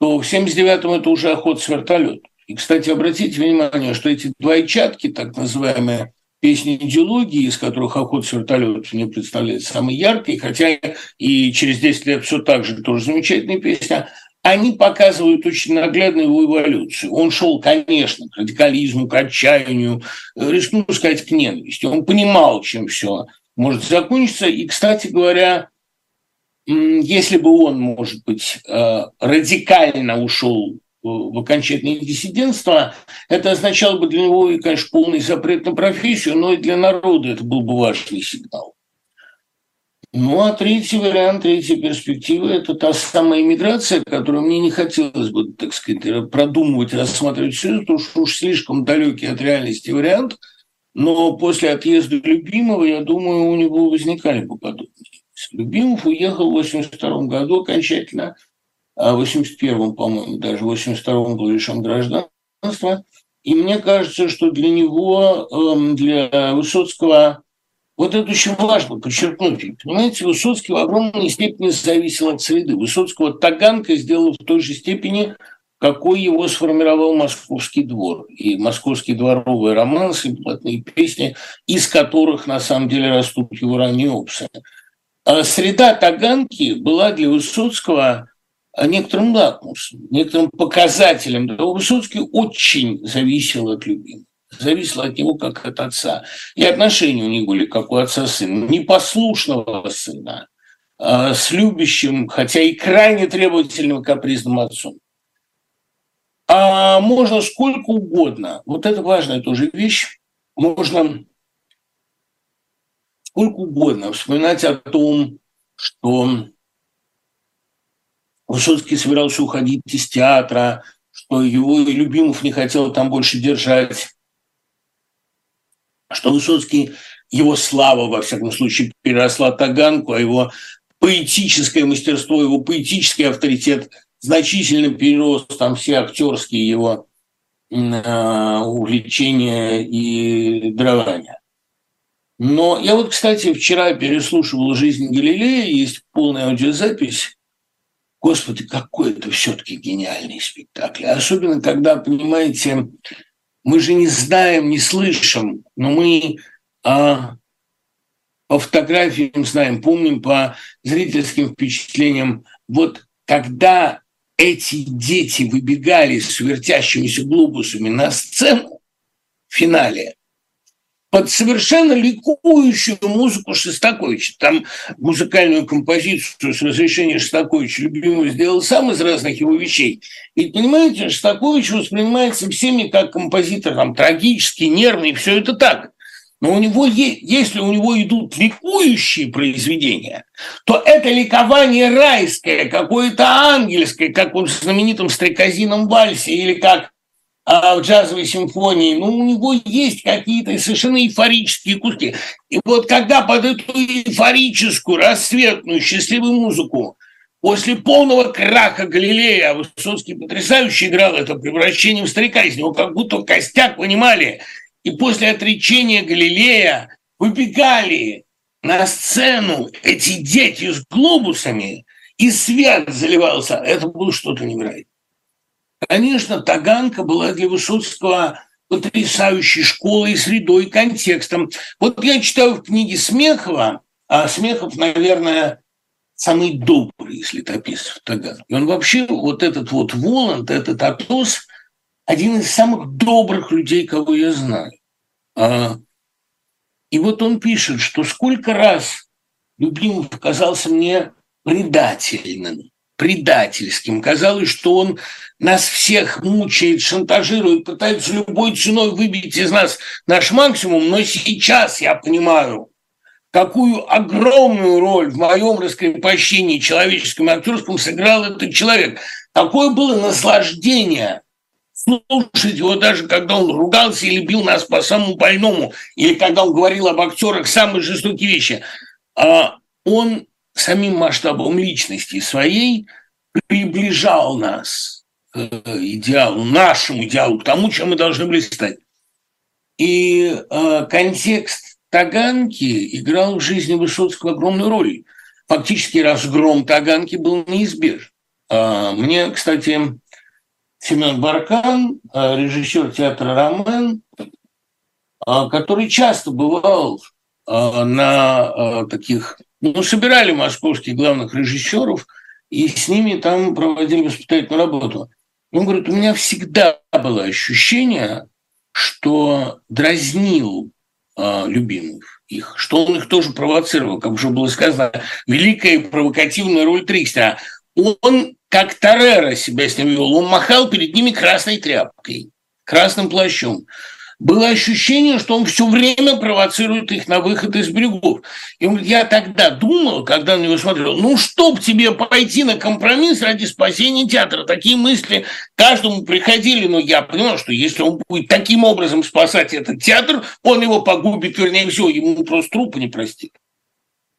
то в 79-м это уже охот с вертолета. И, кстати, обратите внимание, что эти двойчатки, так называемые, песни идеологии, из которых «Охот с вертолетов» мне представляется самой яркой, хотя и через 10 лет все так же тоже замечательная песня, они показывают очень наглядно его эволюцию. Он шел, конечно, к радикализму, к отчаянию, рискну сказать, к ненависти. Он понимал, чем все может закончиться. И, кстати говоря, если бы он, может быть, э, радикально ушел в окончательное диссидентство, это означало бы для него, конечно, полный запрет на профессию, но и для народа это был бы важный сигнал. Ну, а третий вариант, третья перспектива – это та самая иммиграция, которую мне не хотелось бы, так сказать, продумывать, рассматривать все, потому что уж слишком далекий от реальности вариант. Но после отъезда любимого, я думаю, у него возникали бы подобные. Любимов уехал в 82 году окончательно – а в 81-м, по-моему, даже в 82-м был лишен гражданства. И мне кажется, что для него, эм, для Высоцкого, вот это очень важно подчеркнуть. Понимаете, Высоцкий в огромной степени зависел от среды. Высоцкого Таганка сделал в той же степени, какой его сформировал московский двор. И московские дворовые романсы, блатные песни, из которых на самом деле растут его ранние опсы. А среда Таганки была для Высоцкого некоторым лакмусом, некоторым показателем. Высоцкий очень зависел от любимого зависело от него как от отца. И отношения у них были как у отца сына. Непослушного сына а с любящим, хотя и крайне требовательным капризным отцом. А можно сколько угодно, вот это важная тоже вещь, можно сколько угодно вспоминать о том, что Высоцкий собирался уходить из театра, что его Любимов не хотел там больше держать, что Высоцкий, его слава, во всяком случае, переросла Таганку, а его поэтическое мастерство, его поэтический авторитет значительно перерос там все актерские его э, увлечения и дарования. Но я вот, кстати, вчера переслушивал «Жизнь Галилея», есть полная аудиозапись, Господи, какой это все-таки гениальный спектакль. Особенно, когда, понимаете, мы же не знаем, не слышим, но мы а, по фотографиям знаем, помним по зрительским впечатлениям. Вот когда эти дети выбегали с вертящимися глобусами на сцену в финале, под совершенно ликующую музыку Шостаковича. Там музыкальную композицию с разрешения Шостаковича любимого сделал сам из разных его вещей. И понимаете, Шостакович воспринимается всеми как композитор там, трагический, нервный, все это так. Но у него, если у него идут ликующие произведения, то это ликование райское, какое-то ангельское, как вот в знаменитом стрекозином вальсе, или как а в джазовой симфонии, ну, у него есть какие-то совершенно эйфорические куски. И вот когда под эту эйфорическую, рассветную, счастливую музыку после полного краха Галилея, а Высоцкий потрясающе играл это превращением старика, из него как будто костяк понимали, и после отречения Галилея выбегали на сцену эти дети с глобусами, и свет заливался. Это было что-то невероятное. Конечно, Таганка была для Высоцкого потрясающей школой, средой, контекстом. Вот я читаю в книге Смехова, а Смехов, наверное, самый добрый из летописцев Таганки. Он вообще, вот этот вот Воланд, этот Атос, один из самых добрых людей, кого я знаю. А, и вот он пишет, что сколько раз Любимов показался мне предательным, предательским. Казалось, что он нас всех мучает, шантажирует, пытается любой ценой выбить из нас наш максимум, но сейчас я понимаю, какую огромную роль в моем раскрепощении человеческом и актерском сыграл этот человек. Какое было наслаждение слушать его даже, когда он ругался или бил нас по самому больному, или когда он говорил об актерах самые жестокие вещи. А он самим масштабом личности своей приближал нас к идеалу, нашему идеалу, к тому, чем мы должны были стать. И э, контекст Таганки играл в жизни Высоцкого огромную роль. Фактически разгром Таганки был неизбежен. Э, мне, кстати, Семен Баркан, э, режиссер театра «Ромен», э, который часто бывал э, на таких ну, собирали московских главных режиссеров и с ними там проводили воспитательную работу. Он говорит, у меня всегда было ощущение, что дразнил э, любимых их, что он их тоже провоцировал, как уже было сказано, великая провокативная роль Трикстера. Он, как Тарера себя с ним вел, он махал перед ними красной тряпкой, красным плащом было ощущение, что он все время провоцирует их на выход из берегов. И я тогда думал, когда на него смотрел, ну, чтоб тебе пойти на компромисс ради спасения театра. Такие мысли каждому приходили, но я понимал, что если он будет таким образом спасать этот театр, он его погубит, вернее, все, ему просто трупа не простит.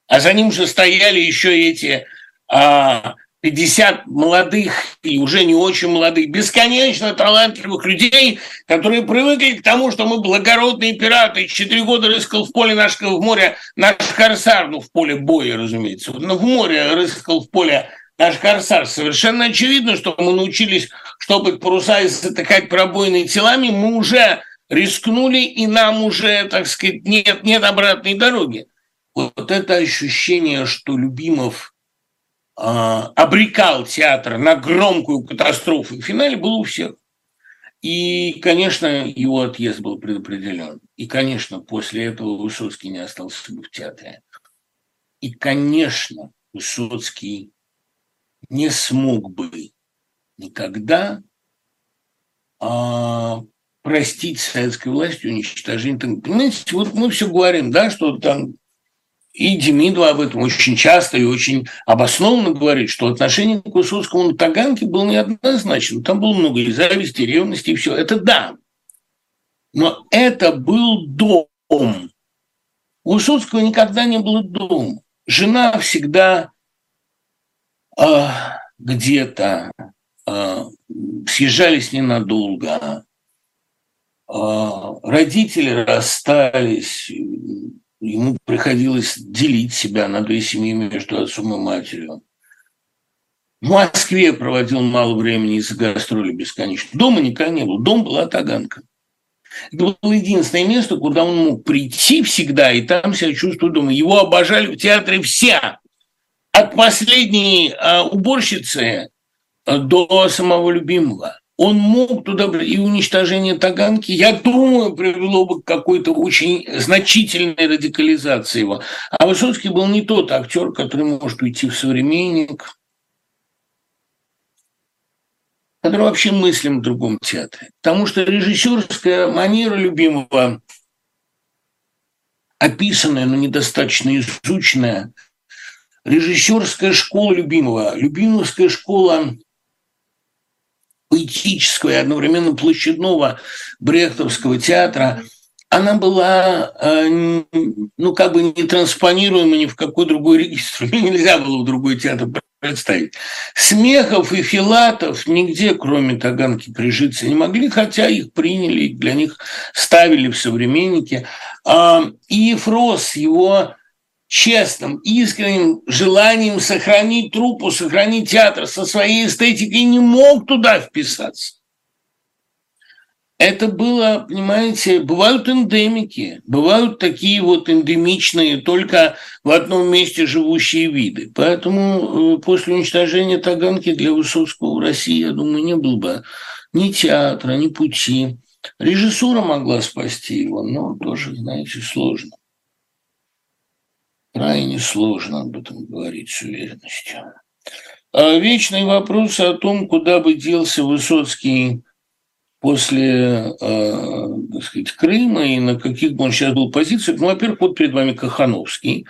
А за ним же стояли еще эти а, 50 молодых и уже не очень молодых, бесконечно талантливых людей, которые привыкли к тому, что мы благородные пираты. Четыре года рыскал в поле наш, в море наш корсар, ну, в поле боя, разумеется, но в море рыскал в поле наш корсар. Совершенно очевидно, что мы научились чтобы паруса и затыкать пробойные телами, мы уже рискнули, и нам уже, так сказать, нет, нет обратной дороги. Вот это ощущение, что Любимов – обрекал театр на громкую катастрофу в финале было у всех. И, конечно, его отъезд был предопределен. И, конечно, после этого Высоцкий не остался бы в театре. И, конечно, Высоцкий не смог бы никогда а, простить советской власти уничтожение. Понимаете, вот мы все говорим, да, что там и Демидова об этом очень часто и очень обоснованно говорит, что отношение к Высоцкому на Таганке было неоднозначно. Там было много и зависти, и ревности, и все. Это да. Но это был дом. У Высоцкого никогда не было дома. Жена всегда э, где-то э, съезжались ненадолго. Э, родители расстались, ему приходилось делить себя на две семьи между отцом и матерью. В Москве проводил мало времени из-за гастроли бесконечно. Дома никогда не был. Дом была Таганка. Это было единственное место, куда он мог прийти всегда и там себя чувствовать дома. Его обожали в театре все. От последней а, уборщицы а, до самого любимого он мог туда и уничтожение Таганки, я думаю, привело бы к какой-то очень значительной радикализации его. А Высоцкий был не тот актер, который может уйти в современник, который вообще мыслим в другом театре. Потому что режиссерская манера любимого, описанная, но недостаточно изученная, режиссерская школа любимого, любимовская школа поэтического и одновременно площадного брехтовского театра, она была, э, ну, как бы не транспонируема ни в какой другой регистр. Нельзя было в другой театр представить. Смехов и Филатов нигде, кроме Таганки, прижиться не могли, хотя их приняли, для них ставили в современнике. А, и Ефрос, его честным, искренним желанием сохранить труппу, сохранить театр со своей эстетикой не мог туда вписаться. это было, понимаете, бывают эндемики, бывают такие вот эндемичные, только в одном месте живущие виды. Поэтому э, после уничтожения Таганки для Высоцкого в России, я думаю, не было бы ни театра, ни пути. Режиссура могла спасти его, но тоже, знаете, сложно. Крайне сложно об этом говорить с уверенностью. А вечный вопрос о том, куда бы делся Высоцкий после, э, так сказать, Крыма и на каких бы он сейчас был позициях. Ну, во-первых, вот перед вами Кахановский,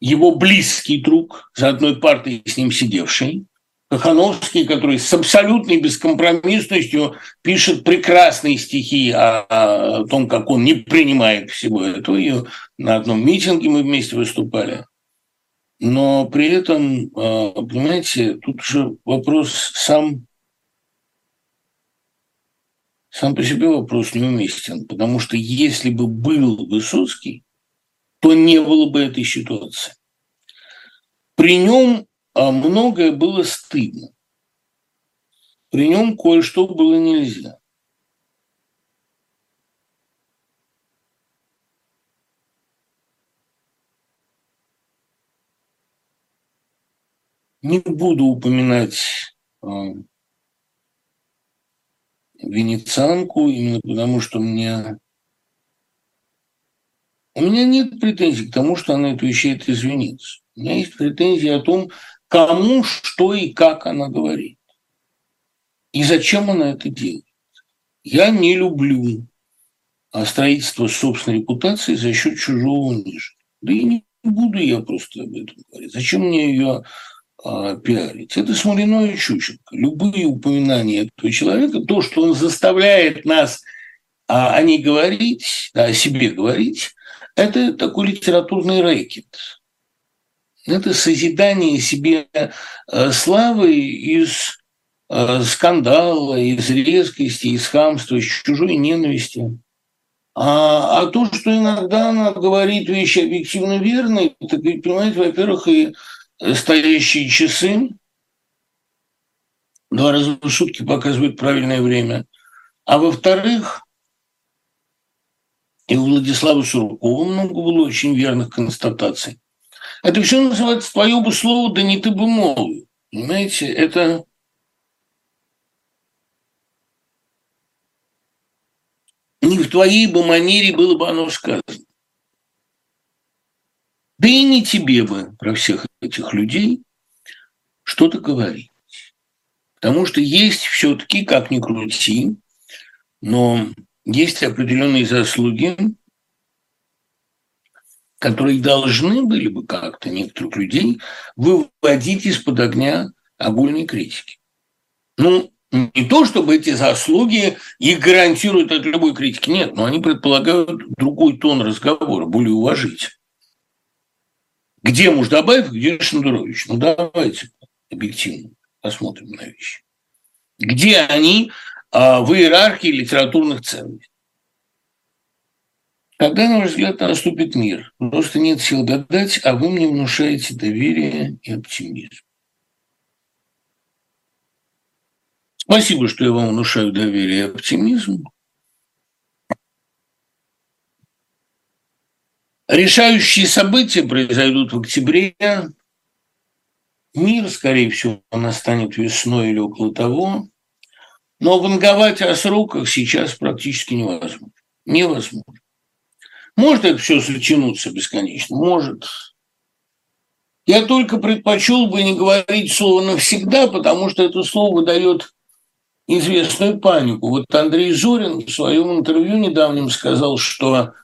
его близкий друг, за одной партой с ним сидевший, Кахановский, который с абсолютной бескомпромиссностью пишет прекрасные стихи о, о том, как он не принимает всего этого. И на одном митинге мы вместе выступали. Но при этом, э, понимаете, тут же вопрос сам сам по себе вопрос неуместен, потому что если бы был Высоцкий, то не было бы этой ситуации. При нем многое было стыдно. При нем кое-что было нельзя. Не буду упоминать а, венецианку, именно потому что мне... У меня нет претензий к тому, что она отвечает из Венеции. У меня есть претензии о том, кому, что и как она говорит. И зачем она это делает. Я не люблю строительство собственной репутации за счет чужого унижения. Да и не буду я просто об этом говорить. Зачем мне ее а, пиарить. Это Смолиной и Чученко. Любые упоминания этого человека, то, что он заставляет нас а, о ней говорить, о себе говорить, это такой литературный рэкет. Это созидание себе а, славы из скандала, из резкости, из хамства, из чужой ненависти. А, а то, что иногда она говорит вещи объективно верные, так понимаете, во-первых, и стоящие часы, два раза в сутки показывают правильное время. А во-вторых, и у Владислава Суркова много было очень верных констатаций. Это все называется «твое бы слово, да не ты бы молвил». Понимаете, это не в твоей бы манере было бы оно сказано. Да и не тебе бы про всех этих людей что-то говорить. Потому что есть все-таки, как ни крути, но есть определенные заслуги, которые должны были бы как-то некоторых людей выводить из-под огня огульной критики. Ну, не то, чтобы эти заслуги их гарантируют от любой критики, нет, но они предполагают другой тон разговора, более уважительный. Где Муждабаев, где Шендерович? Ну, давайте объективно посмотрим на вещи. Где они а, в иерархии литературных ценностей? Когда, на ваш взгляд, наступит мир? Просто нет сил гадать, а вы мне внушаете доверие и оптимизм. Спасибо, что я вам внушаю доверие и оптимизм. Решающие события произойдут в октябре. Мир, скорее всего, настанет весной или около того. Но ванговать о сроках сейчас практически невозможно. Невозможно. Может это все затянуться бесконечно? Может. Я только предпочел бы не говорить слово «навсегда», потому что это слово дает известную панику. Вот Андрей Зорин в своем интервью недавнем сказал, что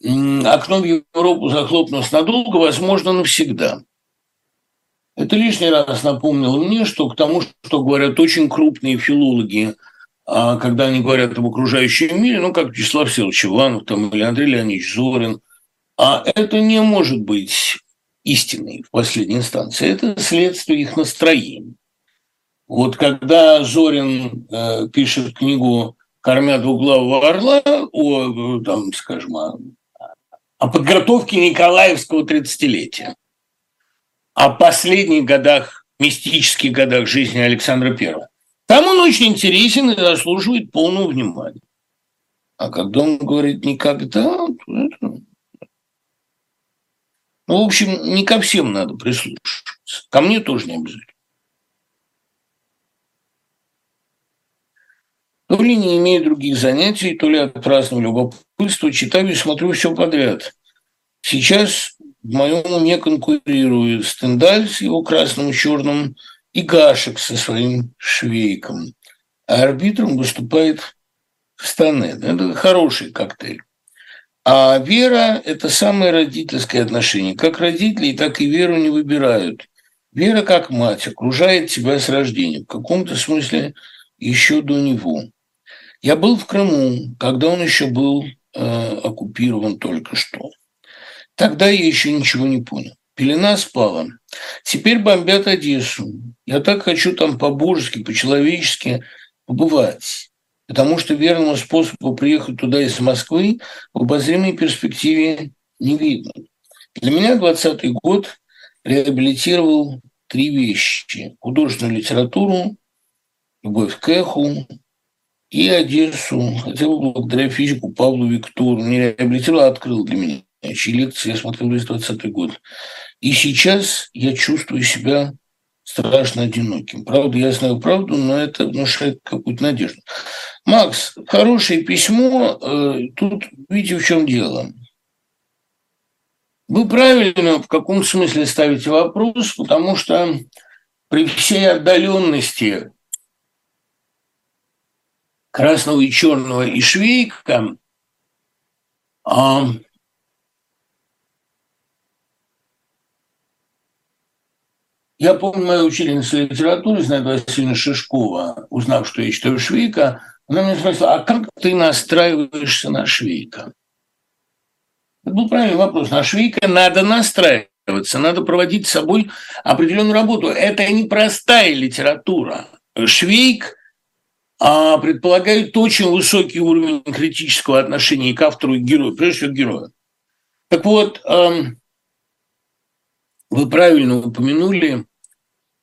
окно в Европу захлопнулось надолго, возможно, навсегда. Это лишний раз напомнило мне, что к тому, что говорят очень крупные филологи, а когда они говорят об окружающем мире, ну, как Вячеслав Всеволодович Иванов там, или Андрей Леонидович Зорин, а это не может быть истиной в последней инстанции. Это следствие их настроения. Вот когда Зорин э, пишет книгу «Кормя двуглавого орла», о, там, скажем, о о подготовке Николаевского 30-летия, о последних годах, мистических годах жизни Александра I. Там он очень интересен и заслуживает полного внимания. А когда он говорит «никогда», то это... Ну, в общем, не ко всем надо прислушиваться. Ко мне тоже не обязательно. То ли не имею других занятий, то ли от праздного любопытства, читаю и смотрю все подряд. Сейчас в моем уме конкурирует Стендаль с его красным и черным и Гашек со своим швейком. А арбитром выступает Станет. Это хороший коктейль. А вера – это самое родительское отношение. Как родители, так и веру не выбирают. Вера, как мать, окружает тебя с рождения, в каком-то смысле еще до него. Я был в Крыму, когда он еще был э, оккупирован только что. Тогда я еще ничего не понял. Пелена спала. Теперь бомбят Одессу. Я так хочу там по-божески, по-человечески побывать. Потому что верного способа приехать туда из Москвы в обозримой перспективе не видно. Для меня 20 год реабилитировал три вещи. Художественную литературу, любовь к эху и Одессу. Хотя бы благодаря физику Павлу Виктору. Не реабилитировал, а открыл для меня. Чьи лекции я смотрел весь 20 год. И сейчас я чувствую себя страшно одиноким. Правда, я знаю правду, но это внушает какую-то надежду. Макс, хорошее письмо. Э, тут видите, в чем дело. Вы правильно в каком смысле ставите вопрос, потому что при всей отдаленности красного и черного и швейка а, Я помню мою учительницу литературы, Знайда Васильевна Шишкова, узнав, что я читаю Швейка, она меня спросила, а как ты настраиваешься на Швейка? Это был правильный вопрос. На Швейка надо настраиваться, надо проводить с собой определенную работу. Это непростая литература. Швейк а, предполагает очень высокий уровень критического отношения к автору и герою, прежде всего к герою. Так вот, эм, вы правильно упомянули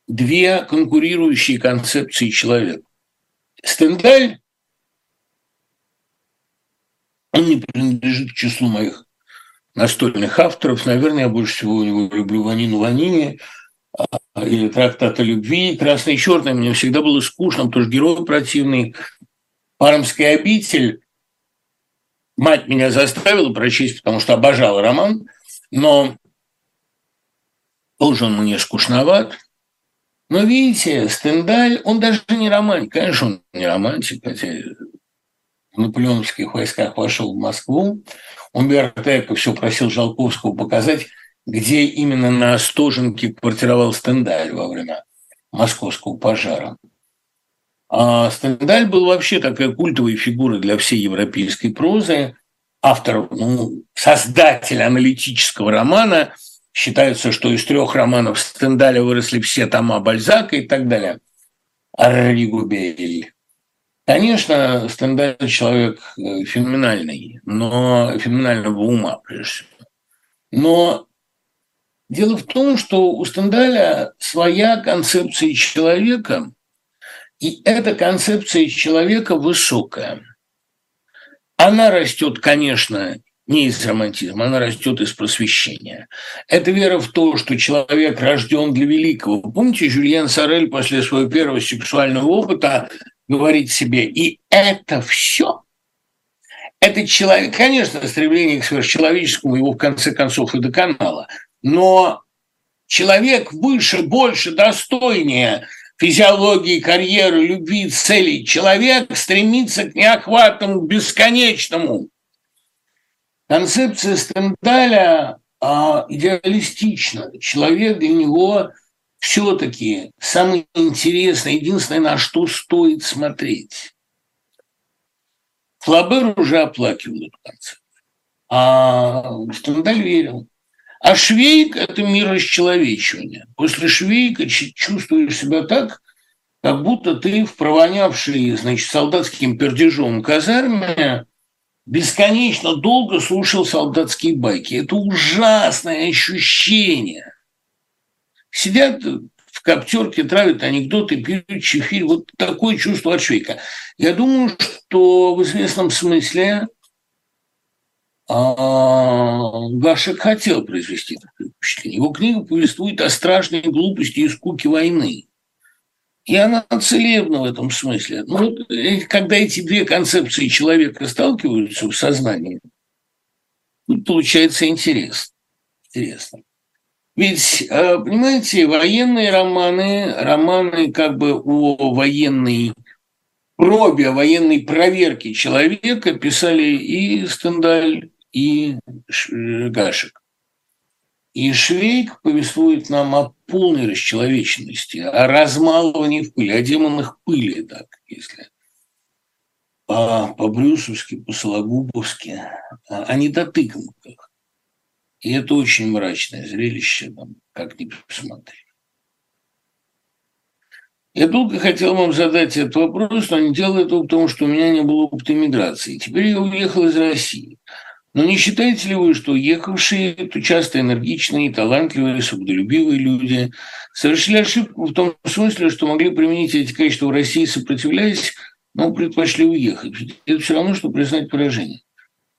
две конкурирующие концепции человека. Стендаль он не принадлежит к числу моих настольных авторов. Наверное, я больше всего у него люблю Ванину Ванини а, или «Трактат о любви». «Красный и черный» мне всегда было скучно, потому что герой противный. «Пармская обитель» мать меня заставила прочесть, потому что обожала роман, но тоже он мне скучноват. Но видите, Стендаль, он даже не романтик. Конечно, он не романтик, хотя в наполеоновских войсках вошел в Москву. Умберто Эко все просил Жалковского показать, где именно на Остоженке квартировал Стендаль во время московского пожара. А Стендаль был вообще такая культовая фигура для всей европейской прозы, автор, ну, создатель аналитического романа. Считается, что из трех романов Стендаля выросли все тома Бальзака и так далее. Арригубель. Конечно, Стендаль человек э, феноменальный, но феноменального ума, прежде всего. Но дело в том, что у Стендаля своя концепция человека, и эта концепция человека высокая. Она растет, конечно, не из романтизма, она растет из просвещения. Это вера в то, что человек рожден для великого. Помните, Жюльен Сорель после своего первого сексуального опыта говорить себе, и это все. Это человек, конечно, стремление к сверхчеловеческому его в конце концов и доконало, но человек выше, больше, достойнее физиологии, карьеры, любви, целей. Человек стремится к неохватному, бесконечному. Концепция Стендаля а, идеалистична. Человек для него все-таки самое интересное, единственное, на что стоит смотреть. Флабер уже оплакивал эту концепцию, а Стендаль верил. А Швейк – это мир расчеловечивания. После Швейка чувствуешь себя так, как будто ты в провонявшей, значит, солдатским пердежом казарме бесконечно долго слушал солдатские байки. Это ужасное ощущение – Сидят в коптерки, травят анекдоты, пьют чефирь. Вот такое чувство от Швейка. Я думаю, что в известном смысле а, Гашек хотел произвести такое впечатление. Его книга повествует о страшной глупости и скуке войны. И она целебна в этом смысле. Ну, когда эти две концепции человека сталкиваются в сознании, тут получается интересно. интересно. Ведь, а, понимаете, военные романы, романы как бы о военной пробе, о военной проверке человека писали и Стендаль, и Гашек. И Швейк повествует нам о полной расчеловеченности, о размалывании в пыли, о демонах пыли, так, если по, по-брюсовски, по-сологубовски, о недотыканках. И это очень мрачное зрелище, там, как ни посмотреть. Я долго хотел вам задать этот вопрос, но не делал этого, потому что у меня не было опыта миграции. Теперь я уехал из России. Но не считаете ли вы, что уехавшие, то часто энергичные, талантливые, свободолюбивые люди совершили ошибку в том смысле, что могли применить эти качества в России, сопротивляясь, но предпочли уехать? Это все равно, что признать поражение.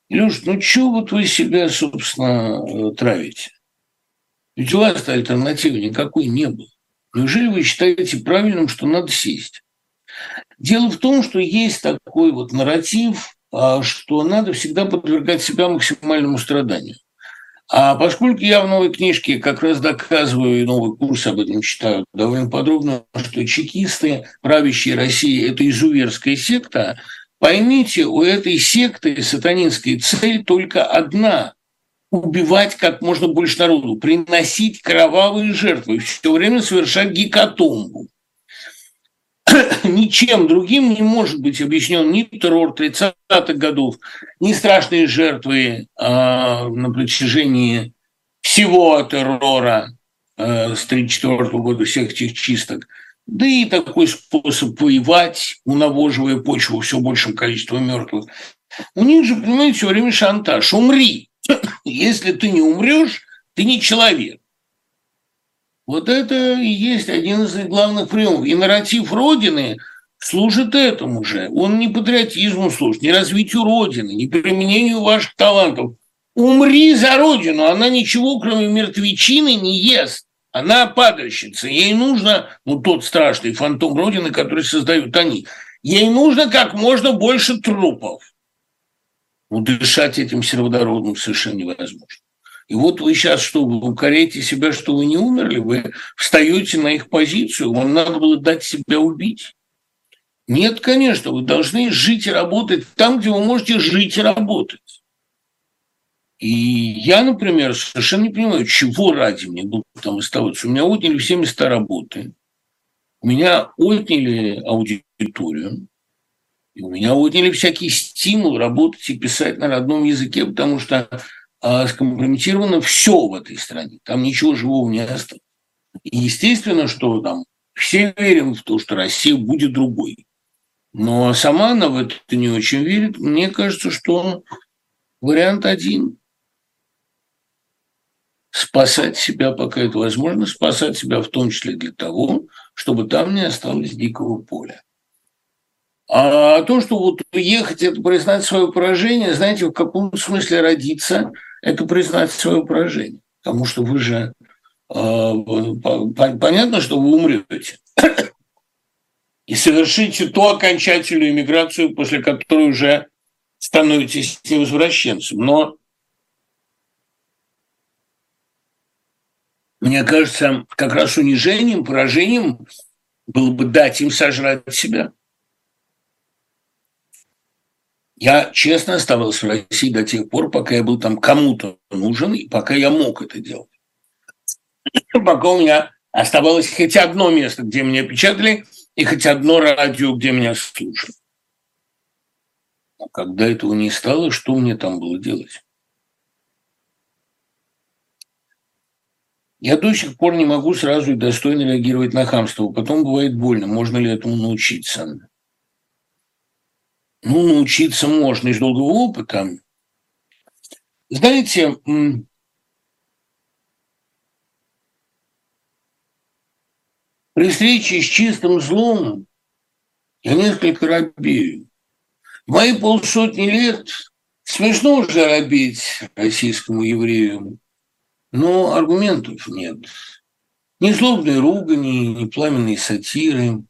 Илюш, ну что вот вы себя, собственно, э, травите? Ведь у вас-то альтернативы никакой не было. Неужели вы считаете правильным, что надо сесть? Дело в том, что есть такой вот нарратив, что надо всегда подвергать себя максимальному страданию. А поскольку я в новой книжке как раз доказываю, и новый курс об этом читаю довольно подробно, что чекисты, правящие России, это изуверская секта, поймите, у этой секты сатанинской цель только одна – убивать как можно больше народу, приносить кровавые жертвы, все время совершать гекатомбу. ничем другим не может быть объяснен ни террор 30-х годов, ни страшные жертвы э, на протяжении всего террора э, с 1934 года, всех этих чисток. Да и такой способ воевать, унавоживая почву все большим количеством мертвых. У них же, понимаете, все время шантаж. Умри. Если ты не умрешь, ты не человек. Вот это и есть один из главных приемов. И нарратив Родины служит этому же. Он не патриотизму служит, не развитию Родины, не применению ваших талантов. Умри за Родину, она ничего, кроме мертвечины, не ест. Она падальщица. Ей нужно, ну, тот страшный фантом Родины, который создают они, ей нужно как можно больше трупов. Ну, дышать этим сероводородом совершенно невозможно. И вот вы сейчас что, вы укоряете себя, что вы не умерли, вы встаете на их позицию, вам надо было дать себя убить. Нет, конечно, вы должны жить и работать там, где вы можете жить и работать. И я, например, совершенно не понимаю, чего ради мне было там оставаться. У меня отняли все места работы, у меня отняли аудиторию, и у меня отняли всякий стимул работать и писать на родном языке, потому что а, скомпрометировано все в этой стране. Там ничего живого не осталось. И естественно, что там все верим в то, что Россия будет другой. Но сама она в это не очень верит. Мне кажется, что вариант один – спасать себя, пока это возможно, спасать себя в том числе для того, чтобы там не осталось дикого поля. А то, что вот уехать, это признать свое поражение, знаете, в каком смысле родиться – это признать свое поражение. Потому что вы же... Э, понятно, что вы умрете. И совершите ту окончательную иммиграцию, после которой уже становитесь невозвращенцем. Но мне кажется, как раз унижением, поражением было бы дать им сожрать себя. Я честно оставался в России до тех пор, пока я был там кому-то нужен, и пока я мог это делать. Пока у меня оставалось хоть одно место, где меня печатали, и хоть одно радио, где меня слушали. А когда этого не стало, что мне там было делать? Я до сих пор не могу сразу и достойно реагировать на хамство. Потом бывает больно. Можно ли этому научиться? Ну, научиться можно из долгого опыта. Знаете, 20 – При встрече с чистым злом я несколько робею. Мои полсотни лет смешно уже робеть российскому еврею, но аргументов нет. Ни злобной ругани, ни пламенной сатиры.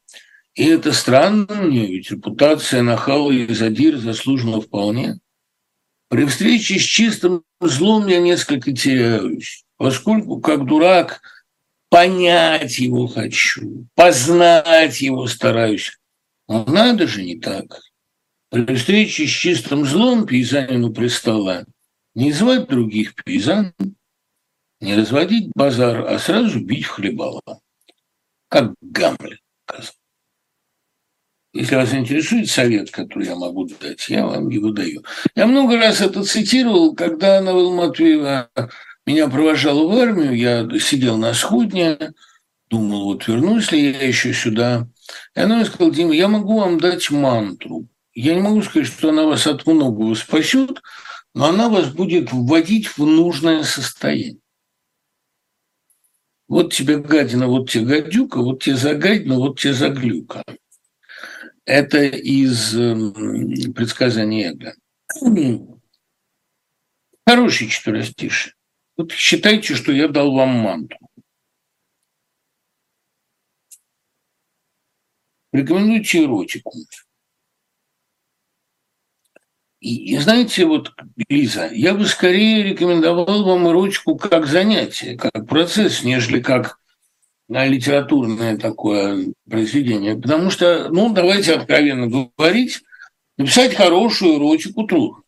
И это странно мне, ведь репутация нахала и задир заслужена вполне. При встрече с чистым злом я несколько теряюсь, поскольку, как дурак, понять его хочу, познать его стараюсь. Но надо же не так. При встрече с чистым злом пейзанину пристала не звать других пейзан, не разводить базар, а сразу бить хлебала, как Гамлет сказал. Если вас интересует совет, который я могу дать, я вам его даю. Я много раз это цитировал, когда Навал Матвеева меня провожала в армию, я сидел на сходне, думал, вот вернусь ли я еще сюда. И она мне сказала, Дима, я могу вам дать мантру. Я не могу сказать, что она вас от многого спасет, но она вас будет вводить в нужное состояние. Вот тебе гадина, вот тебе гадюка, вот тебе загадина, вот тебе заглюка. Это из эм, предсказания Эго. Хороший четверостиший. Вот считайте, что я дал вам манту. Рекомендуйте эротику. И знаете, вот, Лиза, я бы скорее рекомендовал вам эротику как занятие, как процесс, нежели как литературное такое произведение. Потому что, ну, давайте откровенно говорить, написать хорошую эротику трудно.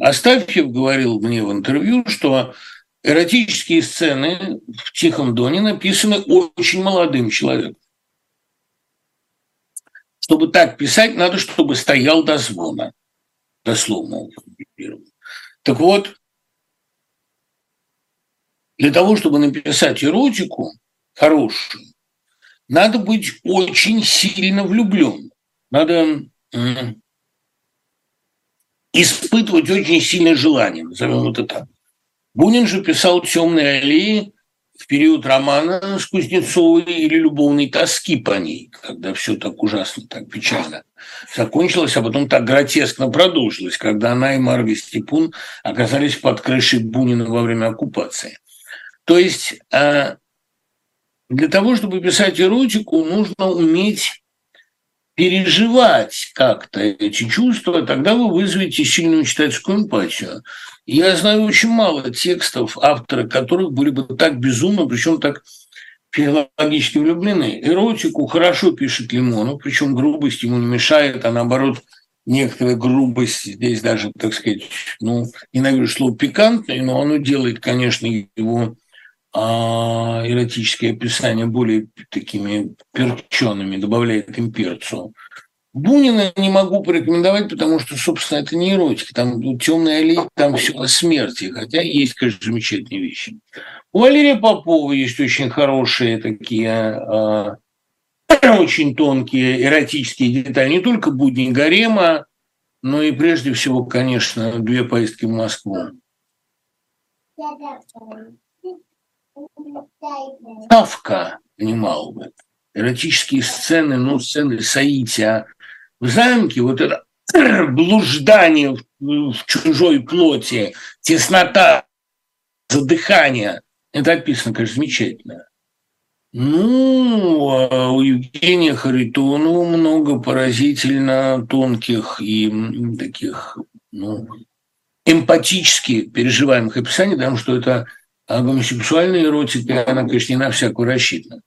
Астафьев говорил мне в интервью, что эротические сцены в «Тихом доне» написаны очень молодым человеком. Чтобы так писать, надо, чтобы стоял до звона. Дословно. Так вот, для того, чтобы написать эротику хорошую, надо быть очень сильно влюблен. Надо испытывать очень сильное желание, назовем это так. Бунин же писал «Темные аллеи» в период романа с Кузнецовой или любовной тоски по ней, когда все так ужасно, так печально закончилось, а потом так гротескно продолжилось, когда она и Марга Степун оказались под крышей Бунина во время оккупации. То есть а, для того, чтобы писать эротику, нужно уметь переживать как-то эти чувства, тогда вы вызовете сильную читательскую эмпатию. Я знаю очень мало текстов, авторы которых были бы так безумно, причем так филологически влюблены. Эротику хорошо пишет Лимонов, причем грубость ему не мешает, а наоборот некоторая грубость здесь даже, так сказать, ну, ненавижу слово пикантный, но оно делает, конечно, его а эротические описания более такими перчеными, добавляет им перцу. Бунина не могу порекомендовать, потому что, собственно, это не эротика. Там ну, темная аллея, там все о смерти, хотя есть, конечно, замечательные вещи. У Валерия Попова есть очень хорошие такие, э, очень тонкие эротические детали. Не только будни гарема, но и прежде всего, конечно, две поездки в Москву. Кавка понимал бы. Эротические сцены, ну, сцены Саития в замке, вот это блуждание в, в чужой плоти, теснота, задыхание, это описано, конечно, замечательно. Ну, а у Евгения Харитонова много поразительно тонких и таких, ну, эмпатически переживаемых описаний, потому что это а гомосексуальная эротика, она, конечно, не на всякую рассчитана.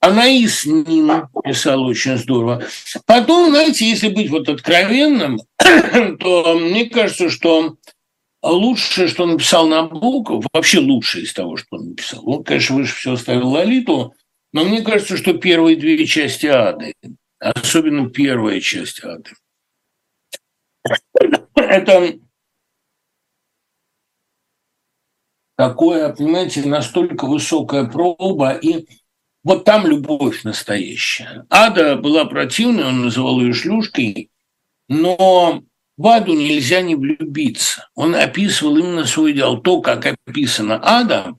Анаис Нина писала очень здорово. Потом, знаете, если быть вот откровенным, то мне кажется, что лучшее, что написал Набоков, вообще лучшее из того, что он написал, он, конечно, выше всего ставил Лолиту, но мне кажется, что первые две части ады, особенно первая часть ады, это такое, понимаете, настолько высокая проба, и вот там любовь настоящая. Ада была противной, он называл ее шлюшкой, но в Аду нельзя не влюбиться. Он описывал именно свой идеал. То, как описано Ада,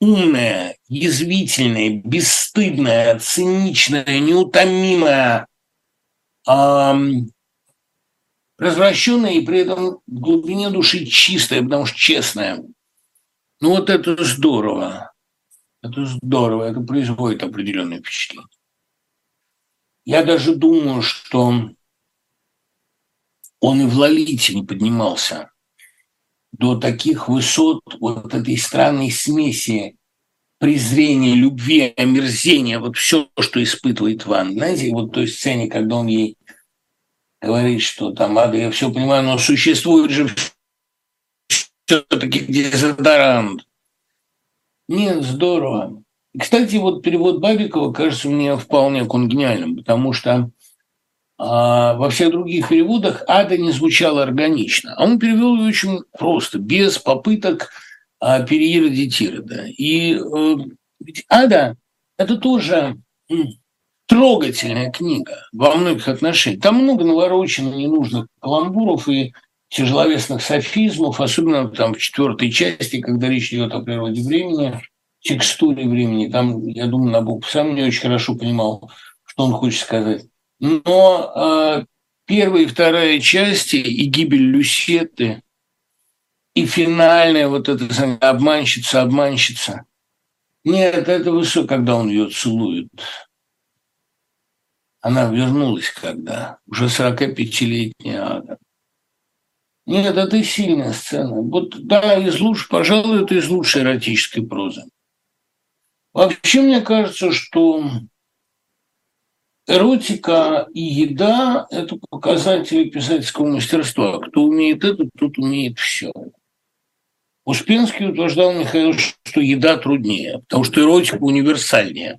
умная, язвительная, бесстыдная, циничная, неутомимая, эм, развращенная и при этом в глубине души чистая, потому что честная. Ну вот это здорово. Это здорово, это производит определенное впечатление. Я даже думаю, что он и в Лолите не поднимался до таких высот вот этой странной смеси презрения, любви, омерзения, вот все, что испытывает Ван. Знаете, вот той сцене, когда он ей говорит, что там, Ада, я все понимаю, но существует же все-таки дезодорант. Нет, здорово. Кстати, вот перевод Бабикова кажется мне вполне конгениальным, потому что а во всех других переводах ада не звучало органично. А он перевел ее очень просто, без попыток а, переиродить Ирода. И э, ведь ада – это тоже трогательная книга во многих отношениях. Там много наворочено ненужных каламбуров и тяжеловесных софизмов, особенно там в четвертой части, когда речь идет о природе времени, текстуре времени. Там, я думаю, Набоков сам не очень хорошо понимал, что он хочет сказать. Но э, первая и вторая части и гибель Люсеты, и финальная вот эта обманщица, обманщица. Нет, это все, когда он ее целует. Она вернулась когда? Уже 45-летняя Ада. Нет, это сильная сцена. Вот, да, из лучших, пожалуй, это из лучшей эротической прозы. Вообще, мне кажется, что эротика и еда – это показатели писательского мастерства. Кто умеет это, тот умеет все. Успенский утверждал Михаил, что еда труднее, потому что эротика универсальнее.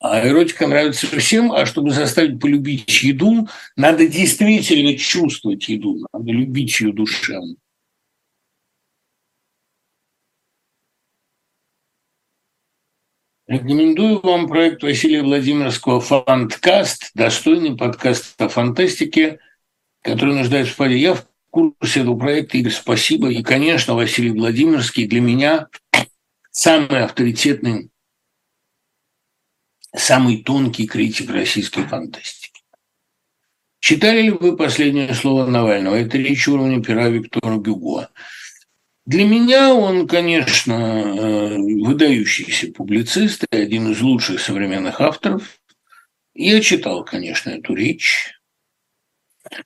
А эротика нравится всем, а чтобы заставить полюбить еду, надо действительно чувствовать еду, надо любить ее душевно. Рекомендую вам проект Василия Владимирского «Фанткаст», достойный подкаст о фантастике, который нуждается в паре. Я в курсе этого проекта, Игорь, спасибо. И, конечно, Василий Владимирский для меня самый авторитетный, самый тонкий критик российской фантастики. Читали ли вы последнее слово Навального? Это речь уровня пера Виктора Гюго. Для меня он, конечно, э, выдающийся публицист и один из лучших современных авторов. Я читал, конечно, эту речь.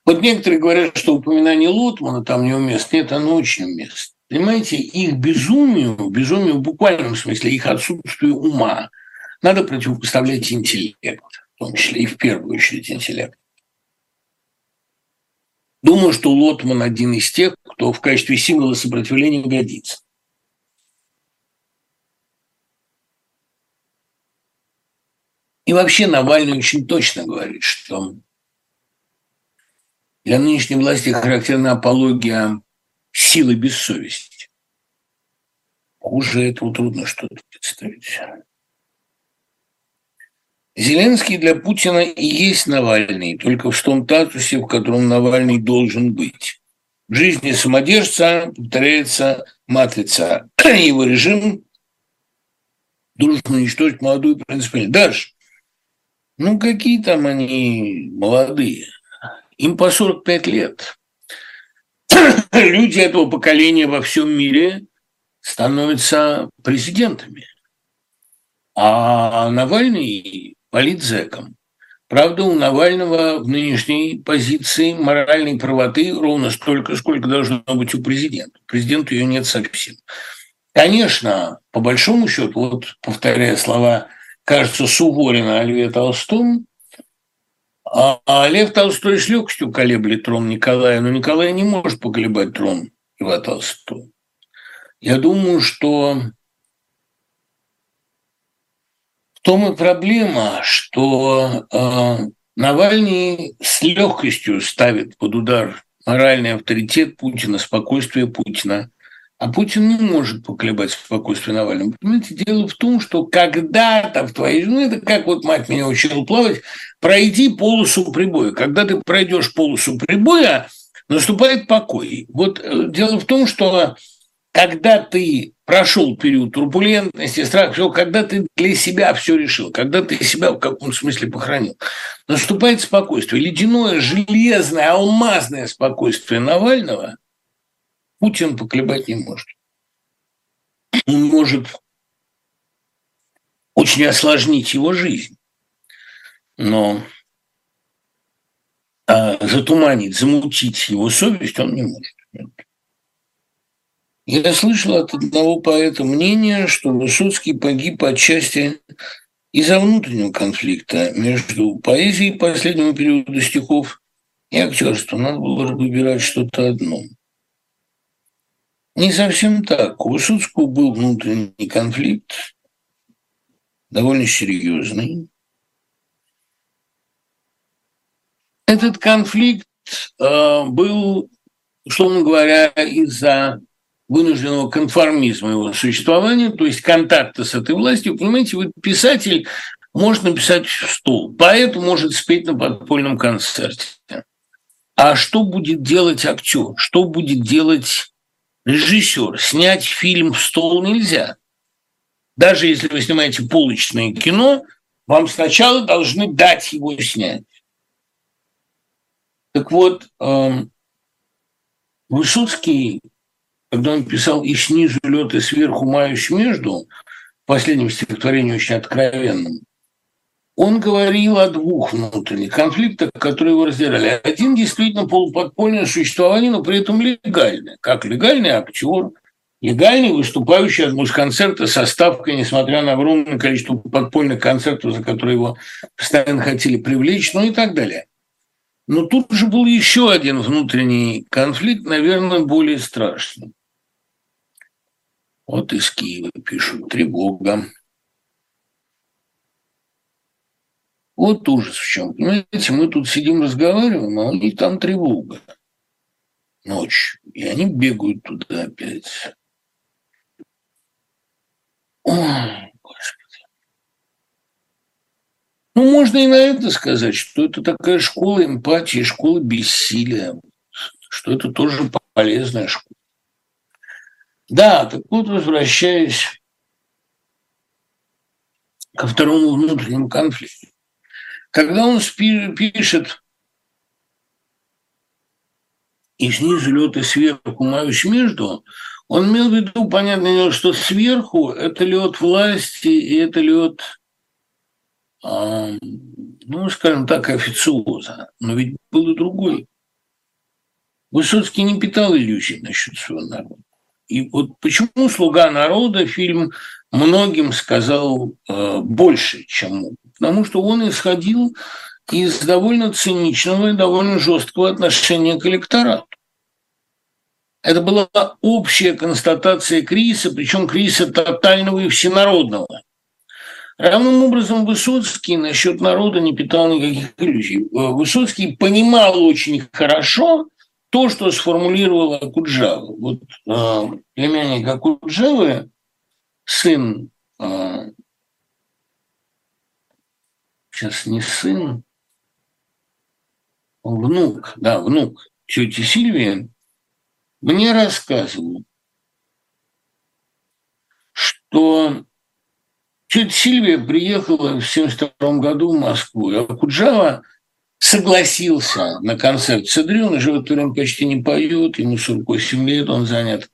Вот некоторые говорят, что упоминание Лотмана там неуместно. Нет, оно очень уместно. Понимаете, их безумию, безумию в буквальном смысле, их отсутствию ума, надо противопоставлять интеллект, в том числе и в первую очередь интеллект. Думаю, что Лотман один из тех, кто в качестве символа сопротивления годится. И вообще Навальный очень точно говорит, что для нынешней власти характерна апология силы без совести. Хуже этого трудно что-то представить. Зеленский для Путина и есть Навальный, только в том статусе, в котором Навальный должен быть. В жизни самодержца повторяется матрица. Его режим должен уничтожить молодую принципиальность. Дальше. Ну, какие там они молодые? Им по 45 лет. Люди этого поколения во всем мире становятся президентами. А Навальный политзеком. Правда, у Навального в нынешней позиции моральной правоты ровно столько, сколько должно быть у президента. Президенту ее нет совсем. Конечно, по большому счету, вот повторяя слова, кажется, Суворина о Льве Толстом, а, а Лев Толстой с легкостью колеблет трон Николая, но Николай не может поколебать трон Льва Толстого. Я думаю, что том и проблема, что э, Навальный с легкостью ставит под удар моральный авторитет Путина, спокойствие Путина. А Путин не может поколебать спокойствие Навального. Понимаете, дело в том, что когда-то в твоей жизни, ну это как вот мать меня учила плавать, пройди полосу прибоя. Когда ты пройдешь полосу прибоя, наступает покой. Вот э, дело в том, что когда ты прошел период турбулентности, страха, все, когда ты для себя все решил, когда ты себя в каком-то смысле похоронил, наступает спокойствие. Ледяное, железное, алмазное спокойствие Навального Путин поколебать не может. Он может очень осложнить его жизнь, но а затуманить, замутить его совесть он не может. Я слышал от одного поэта мнение, что Высоцкий погиб отчасти из-за внутреннего конфликта между поэзией последнего периода стихов и актерством. Надо было выбирать что-то одно. Не совсем так. У Высоцкого был внутренний конфликт, довольно серьезный. Этот конфликт э, был, условно говоря, из-за вынужденного конформизма его существования, то есть контакта с этой властью. Понимаете, вот писатель может написать в стол, поэт может спеть на подпольном концерте. А что будет делать актер? Что будет делать режиссер? Снять фильм в стол нельзя. Даже если вы снимаете полочное кино, вам сначала должны дать его снять. Так вот, эм, Высоцкий когда он писал «И снизу лед, и сверху маюсь между», в последнем стихотворении очень откровенном, он говорил о двух внутренних конфликтах, которые его разделяли. Один действительно полуподпольное существование, но при этом легальное. Как легальный актер, легальный выступающий от музконцерта со ставкой, несмотря на огромное количество подпольных концертов, за которые его постоянно хотели привлечь, ну и так далее. Но тут же был еще один внутренний конфликт, наверное, более страшный. Вот из Киева пишут. Тревога. Вот ужас в чем. Понимаете, мы тут сидим, разговариваем, а у там тревога. Ночь. И они бегают туда опять. Ой, Господи. Ну, можно и на это сказать, что это такая школа эмпатии, школа бессилия, что это тоже полезная школа. Да, так вот, возвращаясь ко второму внутреннему конфликту. Когда он пишет и снизу лед, и сверху маюсь между, он имел в виду, понятное дело, что сверху это лед власти, и это лед, ну, скажем так, официоза. Но ведь был и другой. Высоцкий не питал иллюзий насчет своего народа. И вот почему «Слуга народа» фильм многим сказал э, больше, чем Потому что он исходил из довольно циничного и довольно жесткого отношения к электорату. Это была общая констатация кризиса, причем кризиса тотального и всенародного. Равным образом Высоцкий насчет народа не питал никаких иллюзий. Высоцкий понимал очень хорошо, то, что сформулировала Куджава. Вот э, племянник Акуджавы, сын, э, сейчас не сын, внук, да, внук тети Сильвии, мне рассказывал, что тетя Сильвия приехала в 1972 году в Москву, а Куджава – согласился на концерт Цедри, он уже в это время почти не поет, ему 48 лет, он занят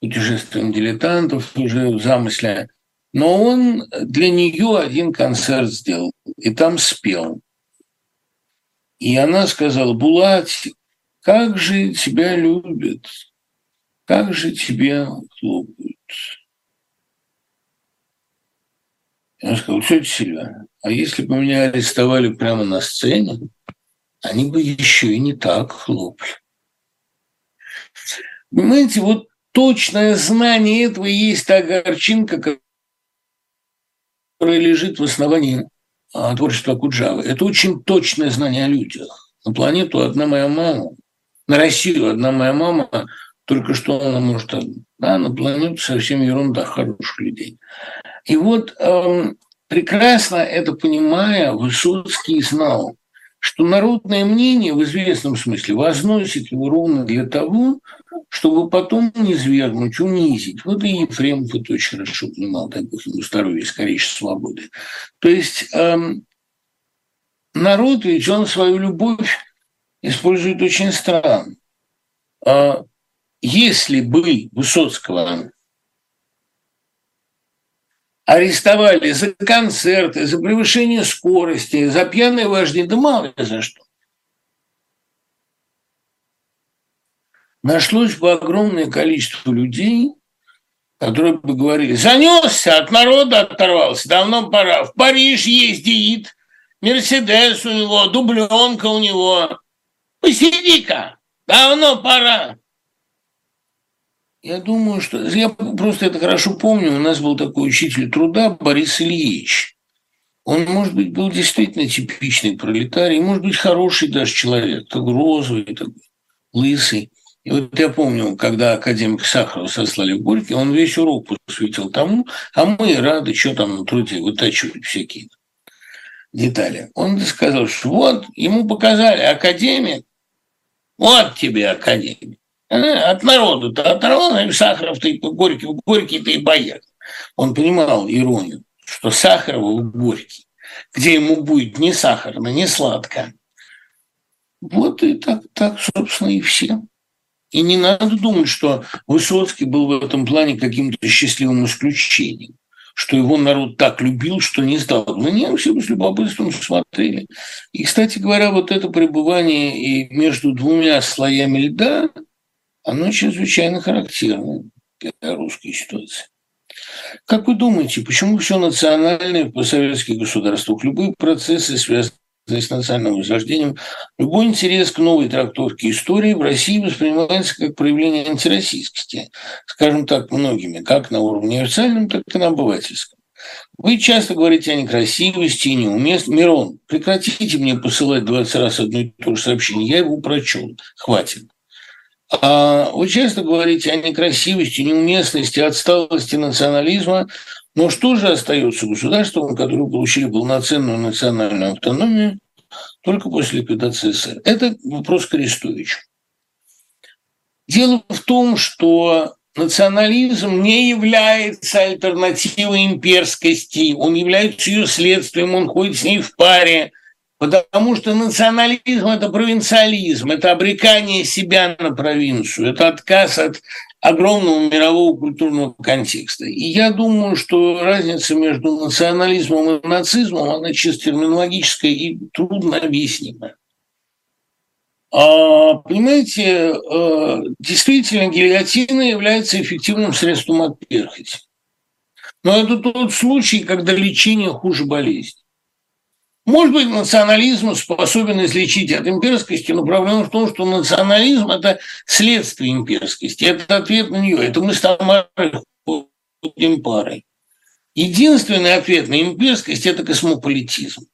путешествием дилетантов уже в замысле. Но он для нее один концерт сделал, и там спел. И она сказала, Булат, как же тебя любят, как же тебя хлопают. Я сказал, тетя Сильвия, а если бы меня арестовали прямо на сцене, они бы еще и не так хлопали. Понимаете, вот точное знание этого и есть та горчинка, которая лежит в основании а, творчества Куджавы. Это очень точное знание о людях. На планету одна моя мама, на Россию одна моя мама, только что она может Да, на планету совсем ерунда хороших людей. И вот эм, прекрасно это понимая, Высоцкий знал, что народное мнение в известном смысле возносит его ровно для того, чтобы потом не унизить. Вот и Ефремов это очень хорошо понимал, такой ему здоровье, скорейшей свободы. То есть эм, народ, ведь он свою любовь использует очень странно. А если бы Высоцкого арестовали за концерты, за превышение скорости, за пьяные вожди, да мало ли за что. Нашлось бы огромное количество людей, которые бы говорили, занесся, от народа оторвался, давно пора. В Париж ездит, Мерседес у него, дубленка у него. Посиди-ка, давно пора. Я думаю, что... Я просто это хорошо помню. У нас был такой учитель труда Борис Ильич. Он, может быть, был действительно типичный пролетарий, может быть, хороший даже человек, такой розовый, такой лысый. И вот я помню, когда академик Сахарова сослали в Горький, он весь урок посвятил тому, а мы рады, что там на труде вытачивать всякие детали. Он сказал, что вот, ему показали академик, вот тебе академик. От народа-то оторвал, Сахаров-то и Горький, Горький-то и боец. Он понимал иронию, что Сахарова в Горький, где ему будет ни сахарно, ни сладко. Вот и так, так, собственно, и все. И не надо думать, что Высоцкий был в этом плане каким-то счастливым исключением, что его народ так любил, что не сдал. Мы не все с любопытством смотрели. И, кстати говоря, вот это пребывание и между двумя слоями льда – оно чрезвычайно характерно для русской ситуации. Как вы думаете, почему все национальное в постсоветских государствах, любые процессы, связанные с национальным возрождением, любой интерес к новой трактовке истории в России воспринимается как проявление антироссийскости, скажем так, многими, как на уровне официальном, так и на обывательском. Вы часто говорите о некрасивости и неуместности. Мирон, прекратите мне посылать 20 раз одно и то же сообщение. Я его прочел. Хватит. А вы часто говорите о некрасивости, неуместности, отсталости национализма, но что же остается государством, которое получили полноценную национальную автономию только после ликвидации СССР? Это вопрос к Арестовичу. Дело в том, что национализм не является альтернативой имперскости, он является ее следствием, он ходит с ней в паре – Потому что национализм – это провинциализм, это обрекание себя на провинцию, это отказ от огромного мирового культурного контекста. И я думаю, что разница между национализмом и нацизмом, она чисто терминологическая и трудно объяснимая. А, понимаете, э, действительно, гильотина является эффективным средством от перхоти. Но это тот случай, когда лечение хуже болезни. Может быть, национализм способен излечить от имперскости, но проблема в том, что национализм – это следствие имперскости, это ответ на нее. Это мы с Тамарой ходим парой. Единственный ответ на имперскость – это космополитизм.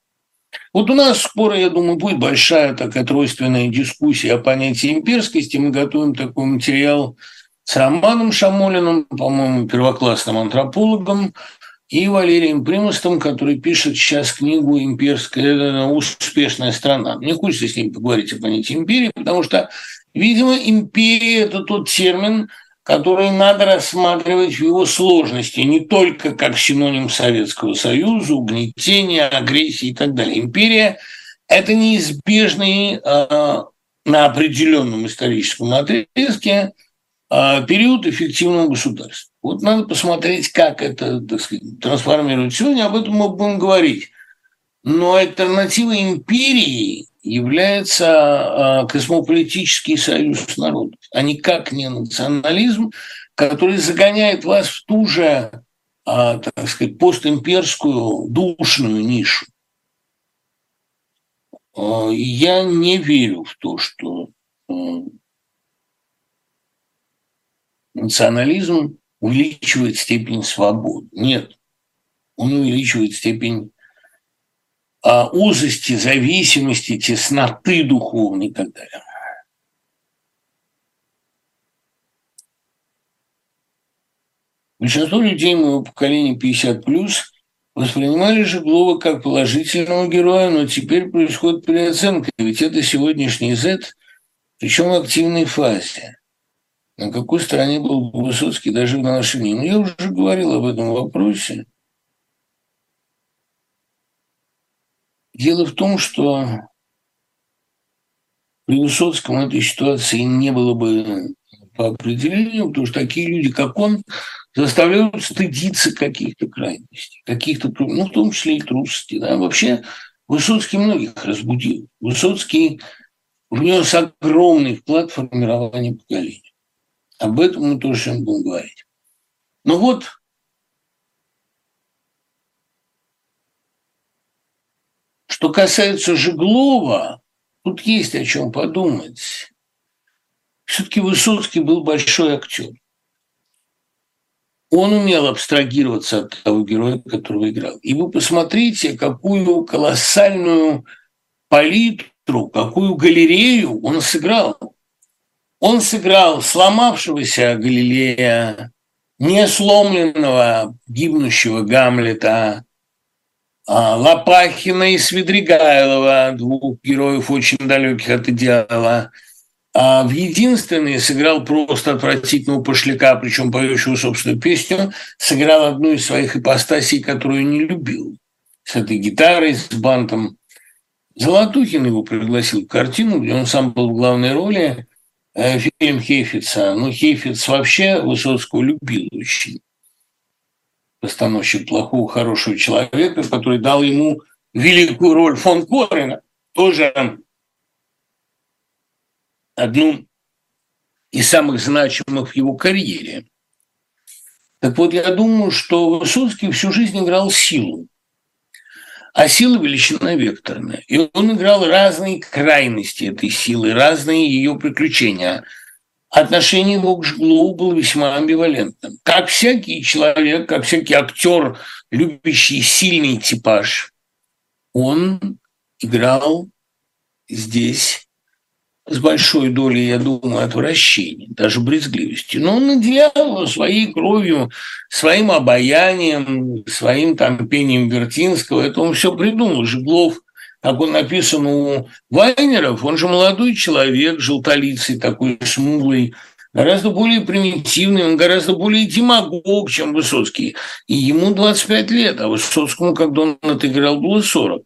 Вот у нас скоро, я думаю, будет большая такая тройственная дискуссия о понятии имперскости. Мы готовим такой материал с Романом Шамолиным, по-моему, первоклассным антропологом, и Валерием Примостом, который пишет сейчас книгу «Имперская успешная страна». Мне хочется с ним поговорить о понятии империи, потому что, видимо, империя – это тот термин, который надо рассматривать в его сложности, не только как синоним Советского Союза, угнетения, агрессии и так далее. Империя – это неизбежный э, на определенном историческом отрезке э, период эффективного государства. Вот надо посмотреть, как это так сказать, трансформирует. Сегодня об этом мы будем говорить. Но альтернативой империи является а, космополитический союз народов, а никак не национализм, который загоняет вас в ту же, а, так сказать, постимперскую душную нишу. А, я не верю в то, что национализм увеличивает степень свободы. Нет, он увеличивает степень а, узости, зависимости, тесноты духовной и так далее. Большинство людей моего поколения 50 плюс воспринимали Жеглова как положительного героя, но теперь происходит переоценка, ведь это сегодняшний Z, причем в активной фазе. На какой стороне был Высоцкий даже в отношении? Ну, я уже говорил об этом вопросе. Дело в том, что при Высоцком этой ситуации не было бы по определению, потому что такие люди, как он, заставляют стыдиться каких-то крайностей, каких-то, ну, в том числе и трусости. Да? Вообще Высоцкий многих разбудил. Высоцкий внес огромный вклад в формирование поколения. Об этом мы тоже сегодня будем говорить. Ну вот, что касается Жеглова, тут есть о чем подумать. Все-таки Высоцкий был большой актер он умел абстрагироваться от того героя, которого играл. И вы посмотрите, какую колоссальную палитру, какую галерею он сыграл. Он сыграл сломавшегося Галилея, несломленного гибнущего Гамлета, а, Лопахина и Свидригайлова, двух героев очень далеких от идеала – а в единственный сыграл просто отвратительного пошляка, причем поющего собственную песню, сыграл одну из своих ипостасей, которую не любил. С этой гитарой, с бантом. Золотухин его пригласил в картину, где он сам был в главной роли. Э, фильм Хейфица. Ну, Хейфиц вообще Высоцкого любил очень. Постановщик плохого, хорошего человека, который дал ему великую роль фон Корена. Тоже одну из самых значимых в его карьере. Так вот, я думаю, что Высоцкий всю жизнь играл силу. А сила – величина векторная. И он играл разные крайности этой силы, разные ее приключения. Отношение его к Жглову было весьма амбивалентным. Как всякий человек, как всякий актер, любящий сильный типаж, он играл здесь с большой долей, я думаю, отвращения, даже брезгливости. Но он наделял своей кровью, своим обаянием, своим там пением Вертинского. Это он все придумал. Жеглов, как он написан у Вайнеров, он же молодой человек, желтолицый, такой смуглый, гораздо более примитивный, он гораздо более демагог, чем Высоцкий. И ему 25 лет, а Высоцкому, когда он отыграл, было 40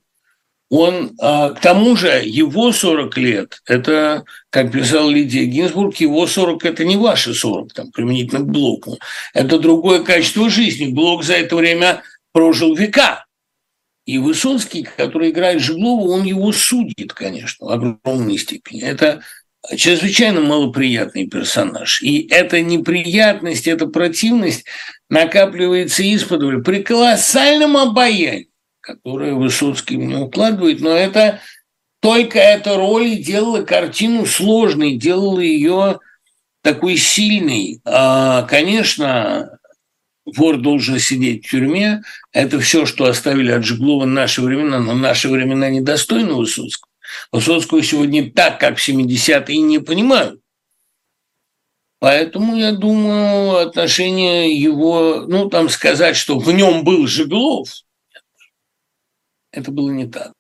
он, а, к тому же, его 40 лет, это, как писал Лидия Гинзбург, его 40 – это не ваши 40, там, применительно к Блоку. Это другое качество жизни. Блок за это время прожил века. И Высоцкий, который играет Жеглова, он его судит, конечно, в огромной степени. Это чрезвычайно малоприятный персонаж. И эта неприятность, эта противность накапливается из-под при колоссальном обаянии которую Высоцкий мне укладывает, но это только эта роль делала картину сложной, делала ее такой сильной. А, конечно, вор должен сидеть в тюрьме. Это все, что оставили от Жеглова в наши времена, но наши времена недостойны Высоцкого. Высоцкого сегодня так, как в 70-е, не понимают. Поэтому, я думаю, отношение его, ну, там сказать, что в нем был Жеглов – это было не так.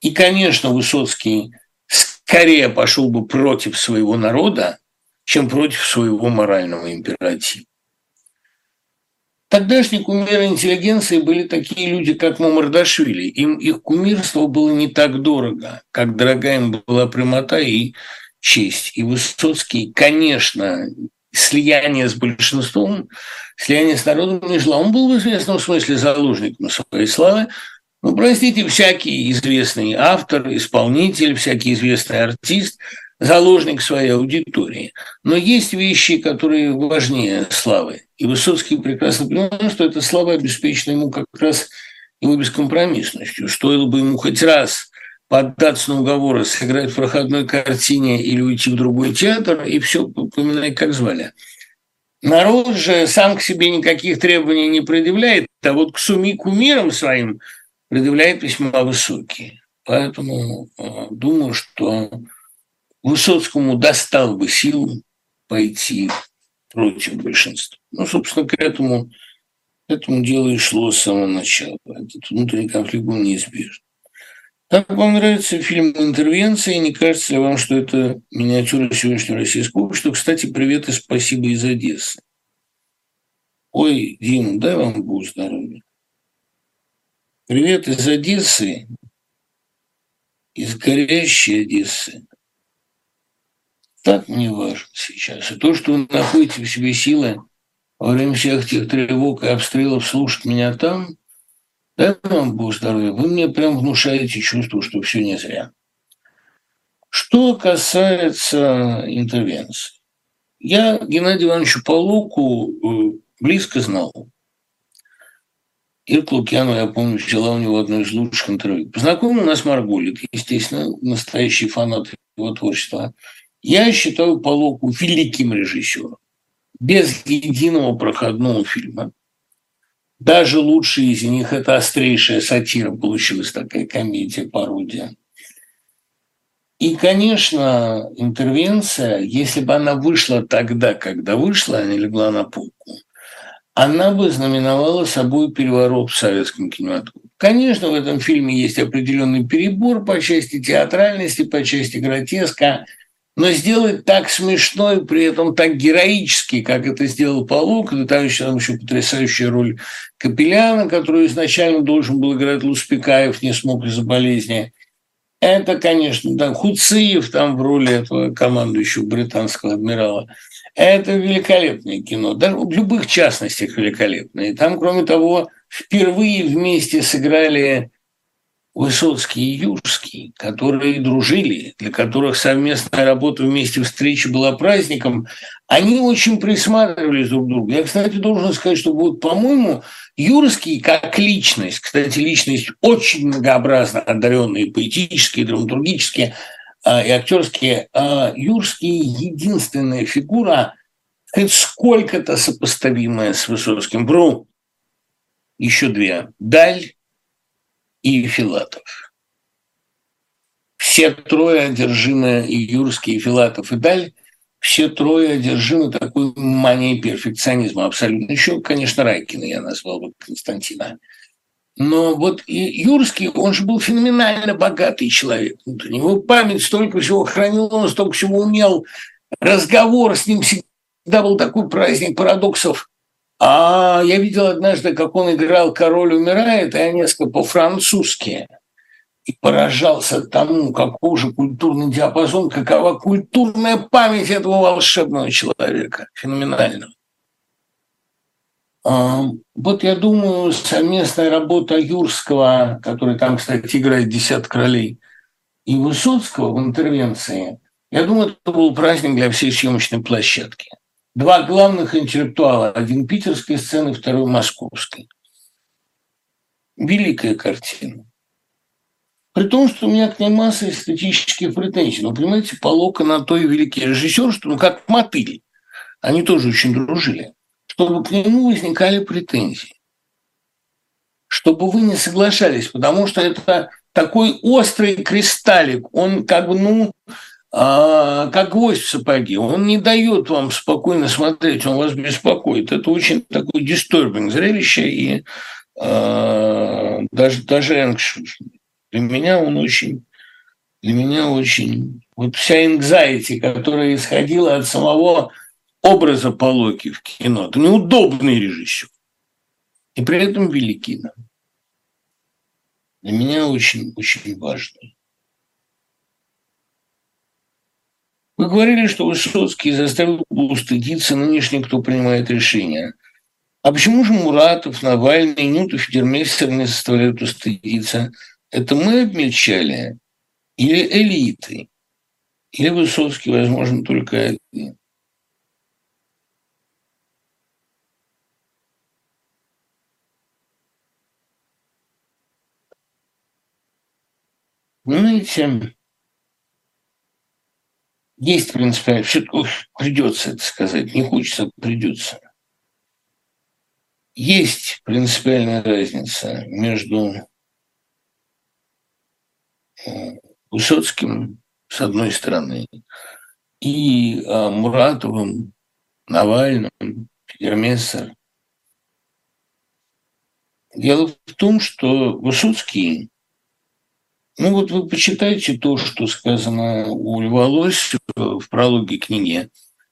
И, конечно, Высоцкий скорее пошел бы против своего народа, чем против своего морального императива. Тогдашние кумиры интеллигенции были такие люди, как Мамардашвили. Им их кумирство было не так дорого, как дорога им была прямота и честь. И Высоцкий, конечно, слияние с большинством, слияние с народом не желал. Он был в известном смысле заложником своей славы, ну, простите, всякий известный автор, исполнитель, всякий известный артист – заложник своей аудитории. Но есть вещи, которые важнее славы. И Высоцкий прекрасно понимал, что эта слава обеспечена ему как раз его бескомпромиссностью. Стоило бы ему хоть раз поддаться на уговоры, сыграть в проходной картине или уйти в другой театр, и все, поминай, как звали. Народ же сам к себе никаких требований не предъявляет, а вот к суми кумирам своим – предъявляет весьма высокие. Поэтому э, думаю, что Высоцкому достал бы силу пойти против большинства. Ну, собственно, к этому этому дело и шло с самого начала. Этот внутренний конфликт был неизбежен. Как вам нравится фильм «Интервенция»? Не кажется ли вам, что это миниатюра сегодняшнего российского общества? Кстати, привет и спасибо из Одессы. Ой, Дима, дай вам Бог здоровья. Привет из Одессы, из горящей Одессы. Так мне важно сейчас. И то, что вы находите в себе силы во время всех этих тревог и обстрелов слушать меня там, дай вам Бог здоровья, вы мне прям внушаете чувство, что все не зря. Что касается интервенции. Я Геннадию Ивановичу Полуку э, близко знал. Ирка Лукьянова, я помню, взяла у него одно из лучших интервью. Познакомил нас Марголит, естественно, настоящий фанат его творчества. Я считаю Полоку великим режиссером. Без единого проходного фильма. Даже лучшие из них – это острейшая сатира, получилась такая комедия, пародия. И, конечно, интервенция, если бы она вышла тогда, когда вышла, а не легла на полку, она бы знаменовала собой переворот в советском кинематографе. Конечно, в этом фильме есть определенный перебор по части театральности, по части гротеска, но сделать так смешно и при этом так героически, как это сделал Павлук, да там еще, там еще потрясающая роль Капеляна, которую изначально должен был играть Луспекаев, не смог из-за болезни. Это, конечно, там Хуциев там в роли этого командующего британского адмирала – это великолепное кино, даже в любых частностях великолепное. И там, кроме того, впервые вместе сыграли Высоцкий и Юрский, которые дружили, для которых совместная работа вместе встречи была праздником, они очень присматривались друг к другу. Я, кстати, должен сказать, что вот, по-моему, Юрский как личность, кстати, личность очень многообразно одаренная, поэтически, драматургически, и актерские, а, Юрский единственная фигура, хоть сколько-то сопоставимая с Высоцким. Бру, еще две. Даль и Филатов. Все трое одержимы, и Юрский, и Филатов, и Даль, все трое одержимы такой манией перфекционизма абсолютно. Еще, конечно, Райкина я назвал бы Константина. Но вот Юрский, он же был феноменально богатый человек. У него память столько всего хранил, он столько всего умел. Разговор с ним всегда был такой праздник парадоксов. А я видел однажды, как он играл «Король умирает», и я несколько по-французски. И поражался тому, какой же культурный диапазон, какова культурная память этого волшебного человека, феноменального. Вот я думаю, совместная работа Юрского, который там, кстати, играет «Десят королей», и Высоцкого в интервенции, я думаю, это был праздник для всей съемочной площадки. Два главных интеллектуала, один питерской сцены, второй московской. Великая картина. При том, что у меня к ней масса эстетических претензий. Но, понимаете, Полока на то и великий режиссер, что ну как мотыли. Они тоже очень дружили чтобы к нему возникали претензии, чтобы вы не соглашались, потому что это такой острый кристаллик, он как бы, ну, а, как гвоздь в сапоге, он не дает вам спокойно смотреть, он вас беспокоит. Это очень такой disturbing зрелище и а, даже, даже. Для меня он очень, для меня очень, вот вся anxiety, которая исходила от самого образа Полоки в кино. Это неудобный режиссер. И при этом великий. Для меня очень-очень важный. Вы говорили, что Высоцкий заставил устыдиться нынешний, кто принимает решения. А почему же Муратов, Навальный, Нютов, Федермейстер не заставляют устыдиться? Это мы обмельчали? Или элиты? Или Высоцкий, возможно, только один? Знаете, есть принципиально, все придется это сказать, не хочется, придется. Есть принципиальная разница между э, Высоцким, с одной стороны, и э, Муратовым, Навальным, Федермессер. Дело в том, что Высоцкий, ну вот вы почитайте то, что сказано у Льва Лосева в прологе книги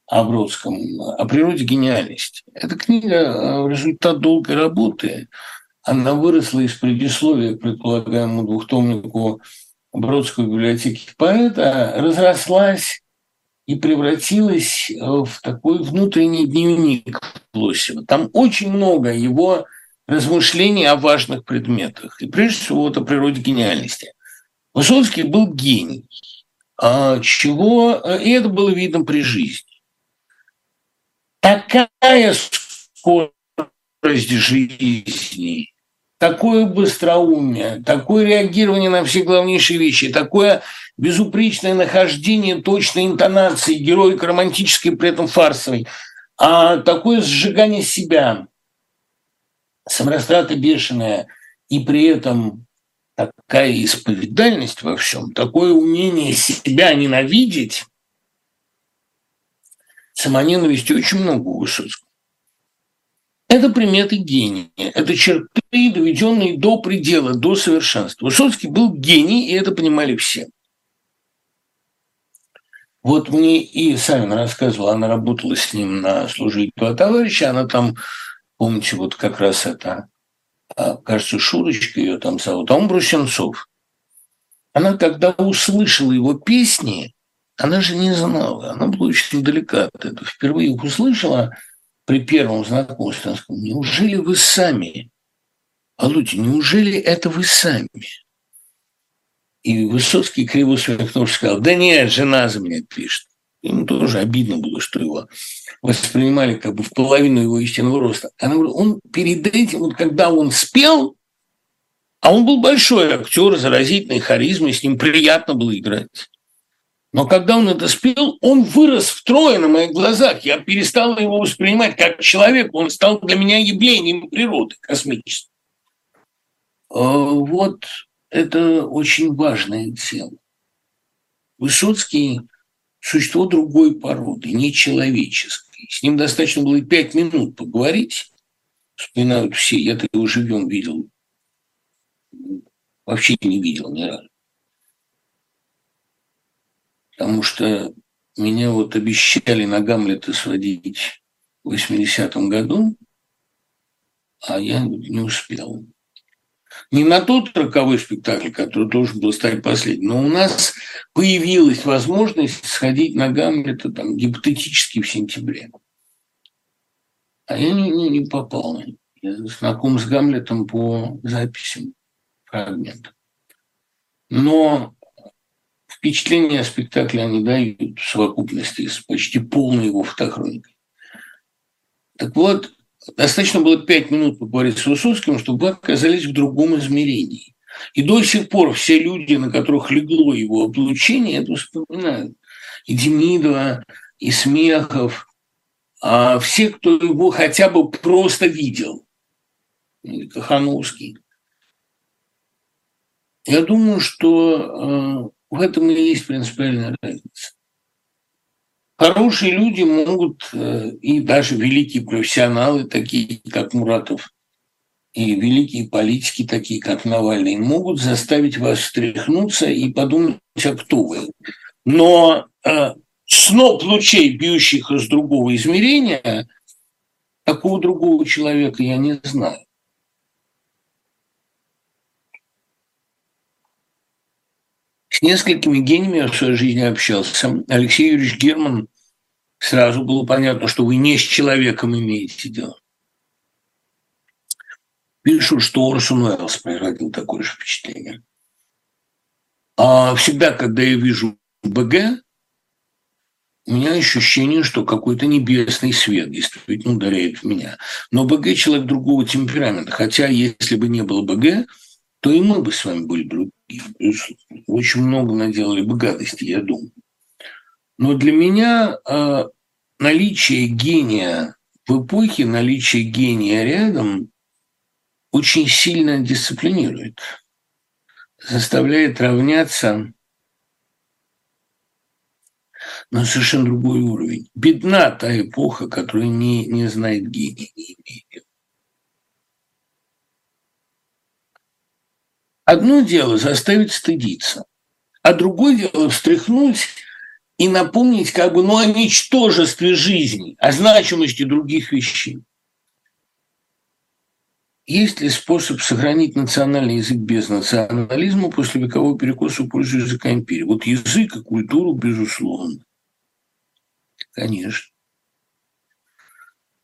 о Бродском, о природе гениальности. Эта книга э, – результат долгой работы. Она выросла из предисловия к предполагаемому двухтомнику Бродской библиотеки поэта, разрослась и превратилась в такой внутренний дневник Лосева. Там очень много его размышлений о важных предметах. И прежде всего вот о природе гениальности. Высоцкий был гений, а чего, и это было видно при жизни. Такая скорость жизни, такое быстроумие, такое реагирование на все главнейшие вещи, такое безупречное нахождение точной интонации, героик романтической, при этом фарсовой, а такое сжигание себя, саморастрата бешеная, и при этом такая исповедальность во всем, такое умение себя ненавидеть, самоненависти очень много у Высоцкого. Это приметы гения, это черты, доведенные до предела, до совершенства. Высоцкий был гений, и это понимали все. Вот мне и Савин рассказывала, она работала с ним на службе два товарища, она там, помните, вот как раз это, кажется, Шурочка ее там зовут, а он Брусенцов. Она, когда услышала его песни, она же не знала, она была очень далека от этого. Впервые их услышала при первом знакомстве. Она сказала, неужели вы сами? Аллути, неужели это вы сами? И Высоцкий криво усмехнувшись сказал, да нет, жена за меня пишет. Ему тоже обидно было, что его воспринимали как бы в половину его истинного роста. Она говорит, он перед этим, вот когда он спел, а он был большой актер, заразительной харизмой, с ним приятно было играть. Но когда он это спел, он вырос втрое на моих глазах. Я перестал его воспринимать как человек. Он стал для меня явлением природы космической. А, вот это очень важная тема. Высоцкий – существо другой породы, не человеческой. С ним достаточно было пять минут поговорить. Вспоминают все, я-то его живем видел. Вообще не видел ни разу. Потому что меня вот обещали на Гамлета сводить в 80-м году, а я не успел не на тот роковой спектакль, который должен был стать последним, но у нас появилась возможность сходить на Гамлета там, гипотетически в сентябре. А я не, не, не попал. Я знаком с Гамлетом по записям фрагментов. Но впечатление о спектакле они дают в совокупности с почти полной его фотохроникой. Так вот, Достаточно было пять минут поговорить с Высоцким, чтобы вы оказались в другом измерении. И до сих пор все люди, на которых легло его облучение, это вспоминают. И Демидова, и Смехов, а все, кто его хотя бы просто видел. И Кахановский. Я думаю, что э, в этом и есть принципиальная разница. Хорошие люди могут, э, и даже великие профессионалы, такие как Муратов, и великие политики, такие как Навальный, могут заставить вас встряхнуться и подумать, а кто вы. Но э, сноп лучей, бьющих из другого измерения, такого другого человека я не знаю. Несколькими гениями в своей жизни общался. Алексей Юрьевич Герман сразу было понятно, что вы не с человеком имеете дело. Пишут, что Орсон Уэллс производил такое же впечатление. А всегда, когда я вижу БГ, у меня ощущение, что какой-то небесный свет действительно ударяет в меня. Но БГ – человек другого темперамента. Хотя, если бы не было БГ, то и мы бы с вами были другие. Очень много наделали бы гадости, я думаю. Но для меня э, наличие гения в эпохе, наличие гения рядом очень сильно дисциплинирует, заставляет равняться на совершенно другой уровень. Бедна та эпоха, которая не, не знает гения, не имеет. Одно дело заставить стыдиться, а другое дело встряхнуть и напомнить как бы ну, о ничтожестве жизни, о значимости других вещей. Есть ли способ сохранить национальный язык без национализма после векового перекоса в пользу языка империи? Вот язык и культуру, безусловно. Конечно.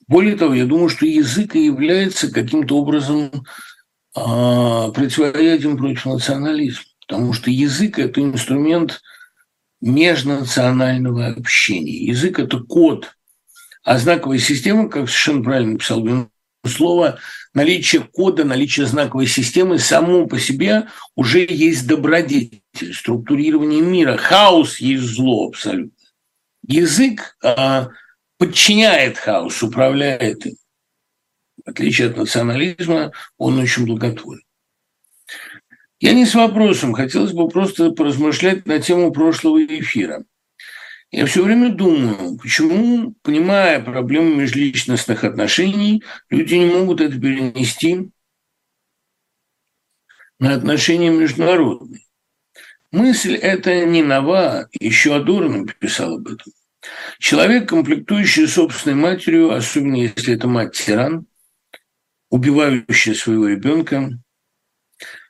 Более того, я думаю, что язык и является каким-то образом противоядием против национализма, потому что язык – это инструмент межнационального общения. Язык – это код, а знаковая система, как совершенно правильно написал слово, наличие кода, наличие знаковой системы само по себе уже есть добродетель, структурирование мира. Хаос есть зло абсолютно. Язык а, подчиняет хаос, управляет им. Отличие от национализма, он очень благотворен. Я не с вопросом, хотелось бы просто поразмышлять на тему прошлого эфира. Я все время думаю, почему, понимая проблему межличностных отношений, люди не могут это перенести на отношения международные. Мысль эта не нова, еще Адорно писал об этом. Человек, комплектующий собственной матерью, особенно если это мать-тиран, убивающая своего ребенка,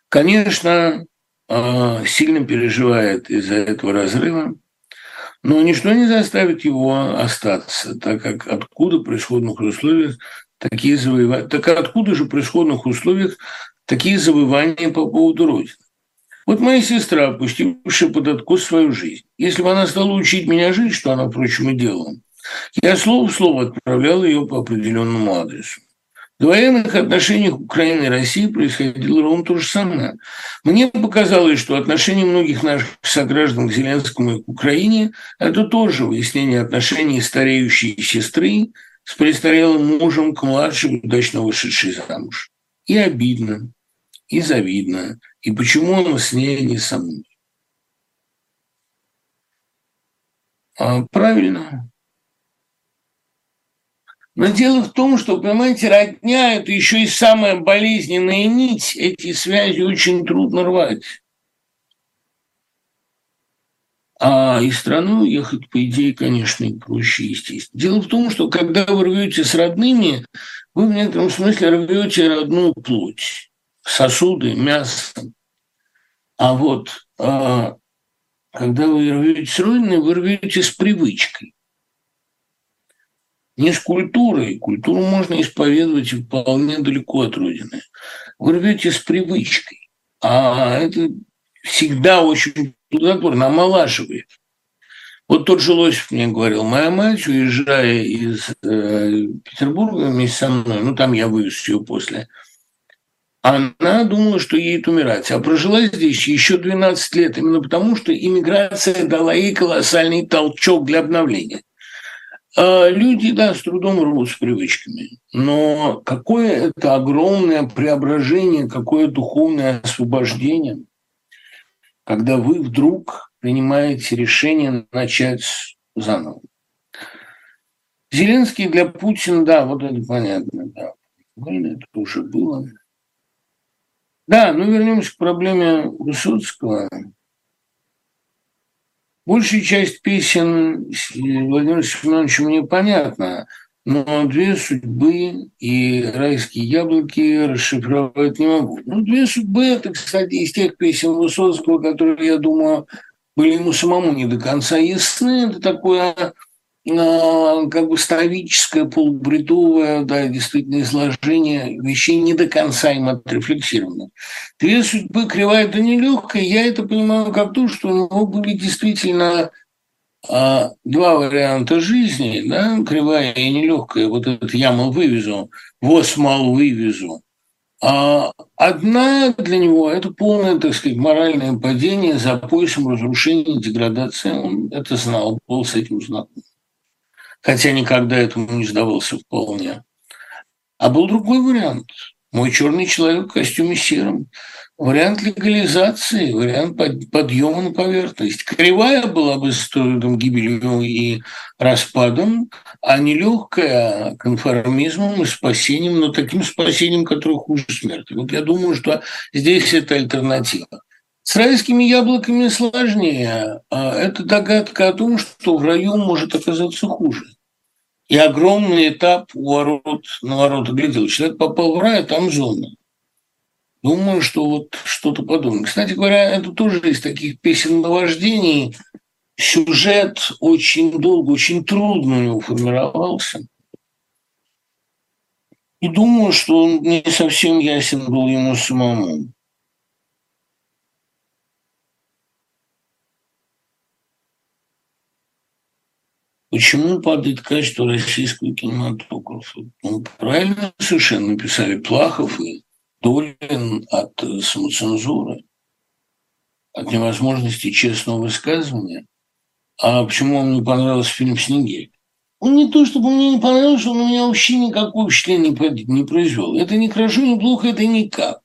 конечно, а, сильно переживает из-за этого разрыва, но ничто не заставит его остаться, так как откуда при исходных условиях такие завоевания, так откуда же при исходных условиях такие завоевания по поводу Родины? Вот моя сестра, опустившая под откос свою жизнь, если бы она стала учить меня жить, что она, впрочем, и делала, я слово в слово отправлял ее по определенному адресу. В военных отношениях Украины и России происходило ровно то же самое. Мне показалось, что отношение многих наших сограждан к Зеленскому и к Украине – это тоже выяснение отношений стареющей сестры с престарелым мужем к младшей, удачно вышедшей замуж. И обидно, и завидно, и почему он с ней не со мной. А, правильно. Но дело в том, что, понимаете, родня – это еще и самая болезненная нить. Эти связи очень трудно рвать. А из страны уехать, по идее, конечно, и проще, естественно. Дело в том, что когда вы рвете с родными, вы в некотором смысле рвете родную плоть, сосуды, мясо. А вот а, когда вы рвете с родиной, вы рвете с привычкой не с культурой. Культуру можно исповедовать вполне далеко от Родины. Вы рвете с привычкой. А это всегда очень плодотворно, омолаживает. Вот тот же Лосев мне говорил, моя мать, уезжая из э, Петербурга вместе со мной, ну там я вывез ее после, она думала, что едет умирать, а прожила здесь еще 12 лет, именно потому что иммиграция дала ей колоссальный толчок для обновления. А люди, да, с трудом рвут с привычками, но какое это огромное преображение, какое духовное освобождение, когда вы вдруг принимаете решение начать заново. Зеленский для Путина, да, вот это понятно, да. Это уже было. Да, ну вернемся к проблеме Высоцкого. Большая часть песен Владимира Семеновича мне понятна, но две судьбы и райские яблоки расшифровать не могу. Ну, две судьбы – это, кстати, из тех песен Высоцкого, которые, я думаю, были ему самому не до конца ясны. Это такое как бы ставическое, полубредовое, да, действительно, изложение вещей не до конца им отрефлексировано. Две судьбы кривая это нелегкая, я это понимаю как то, что у него были действительно а, два варианта жизни, да, кривая и нелегкая, вот этот я мол вывезу, воз мал вывезу. А одна для него – это полное, так сказать, моральное падение за поясом разрушения, деградации. Он это знал, был с этим знаком хотя никогда этому не сдавался вполне. А был другой вариант. Мой черный человек в костюме сером. Вариант легализации, вариант подъема на поверхность. Кривая была бы с гибелью и распадом, а не легкая конформизмом и спасением, но таким спасением, которое хуже смерти. Вот я думаю, что здесь это альтернатива. С райскими яблоками сложнее. А это догадка о том, что в раю может оказаться хуже. И огромный этап у ворот, на ворота глядел. Человек попал в рай, а там зона. Думаю, что вот что-то подобное. Кстати говоря, это тоже из таких песен наваждений. Сюжет очень долго, очень трудно у него формировался. И думаю, что он не совсем ясен был ему самому. Почему падает качество российского кинематографа? Ну, правильно совершенно написали Плахов и Долин от самоцензуры, от невозможности честного высказывания. А почему вам не понравился фильм «Снегирь»? Он не то, чтобы мне не понравился, он у меня вообще никакого впечатления не произвел. Это не хорошо, не плохо, это никак.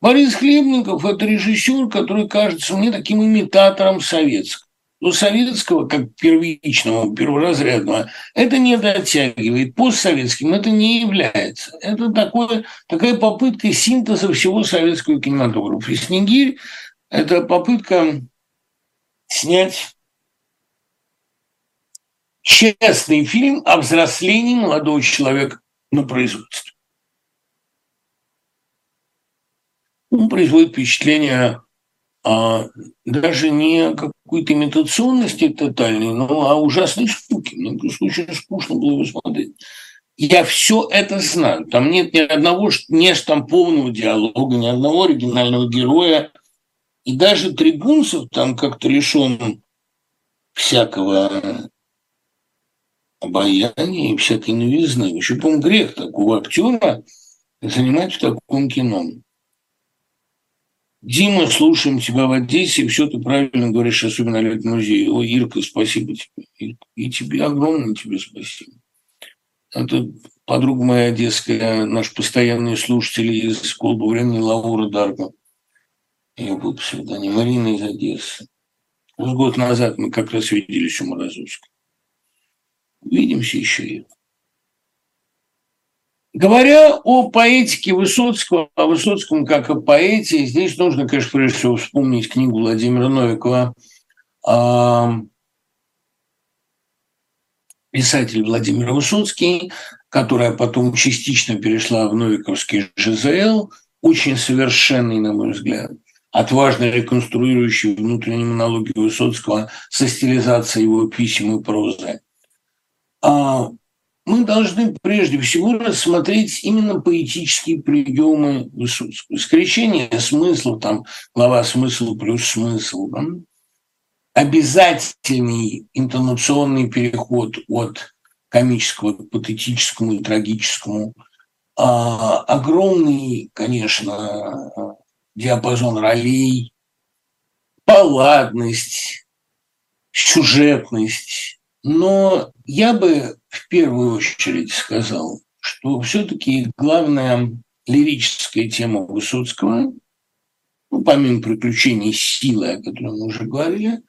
Борис Хлебников – это режиссер, который кажется мне таким имитатором советского до советского, как первичного, перворазрядного, это не дотягивает. Постсоветским это не является. Это такое, такая попытка синтеза всего советского кинематографа. И «Снегирь» – это попытка снять честный фильм о взрослении молодого человека на производстве. Он производит впечатление а, даже не какой-то имитационности тотальной, но а ужасной скуки. Мне просто очень скучно было его смотреть. Я все это знаю. Там нет ни одного не штампованного диалога, ни одного оригинального героя. И даже трибунцев там как-то лишен всякого обаяния и всякой новизны. Еще, по-моему, грех такого актера занимать в таком кино. Дима, слушаем тебя в Одессе, все ты правильно говоришь, особенно о музее. Ой, Ирка, спасибо тебе. И тебе огромное тебе спасибо. Это подруга моя одесская, наш постоянный слушатель из клуба времени Лаура Дарга. Ее был псевдоним Марина из Одессы. Вот год назад мы как раз виделись у Морозовска. Увидимся еще и Говоря о поэтике Высоцкого, о Высоцком как о поэте, здесь нужно, конечно, прежде всего вспомнить книгу Владимира Новикова писатель Владимир Высоцкий, которая потом частично перешла в Новиковский ЖЗЛ, очень совершенный, на мой взгляд, отважно реконструирующий внутренние монологи Высоцкого со стилизацией его писем и прозы. А мы должны прежде всего рассмотреть именно поэтические приемы Высоцкого. Скрещение смыслов, там глава смысл плюс смысл, да? обязательный интонационный переход от комического к патетическому и трагическому, а, огромный, конечно, диапазон ролей, палладность, сюжетность, но я бы в первую очередь сказал, что все-таки главная лирическая тема Высоцкого, ну, помимо приключений силы, о котором мы уже говорили,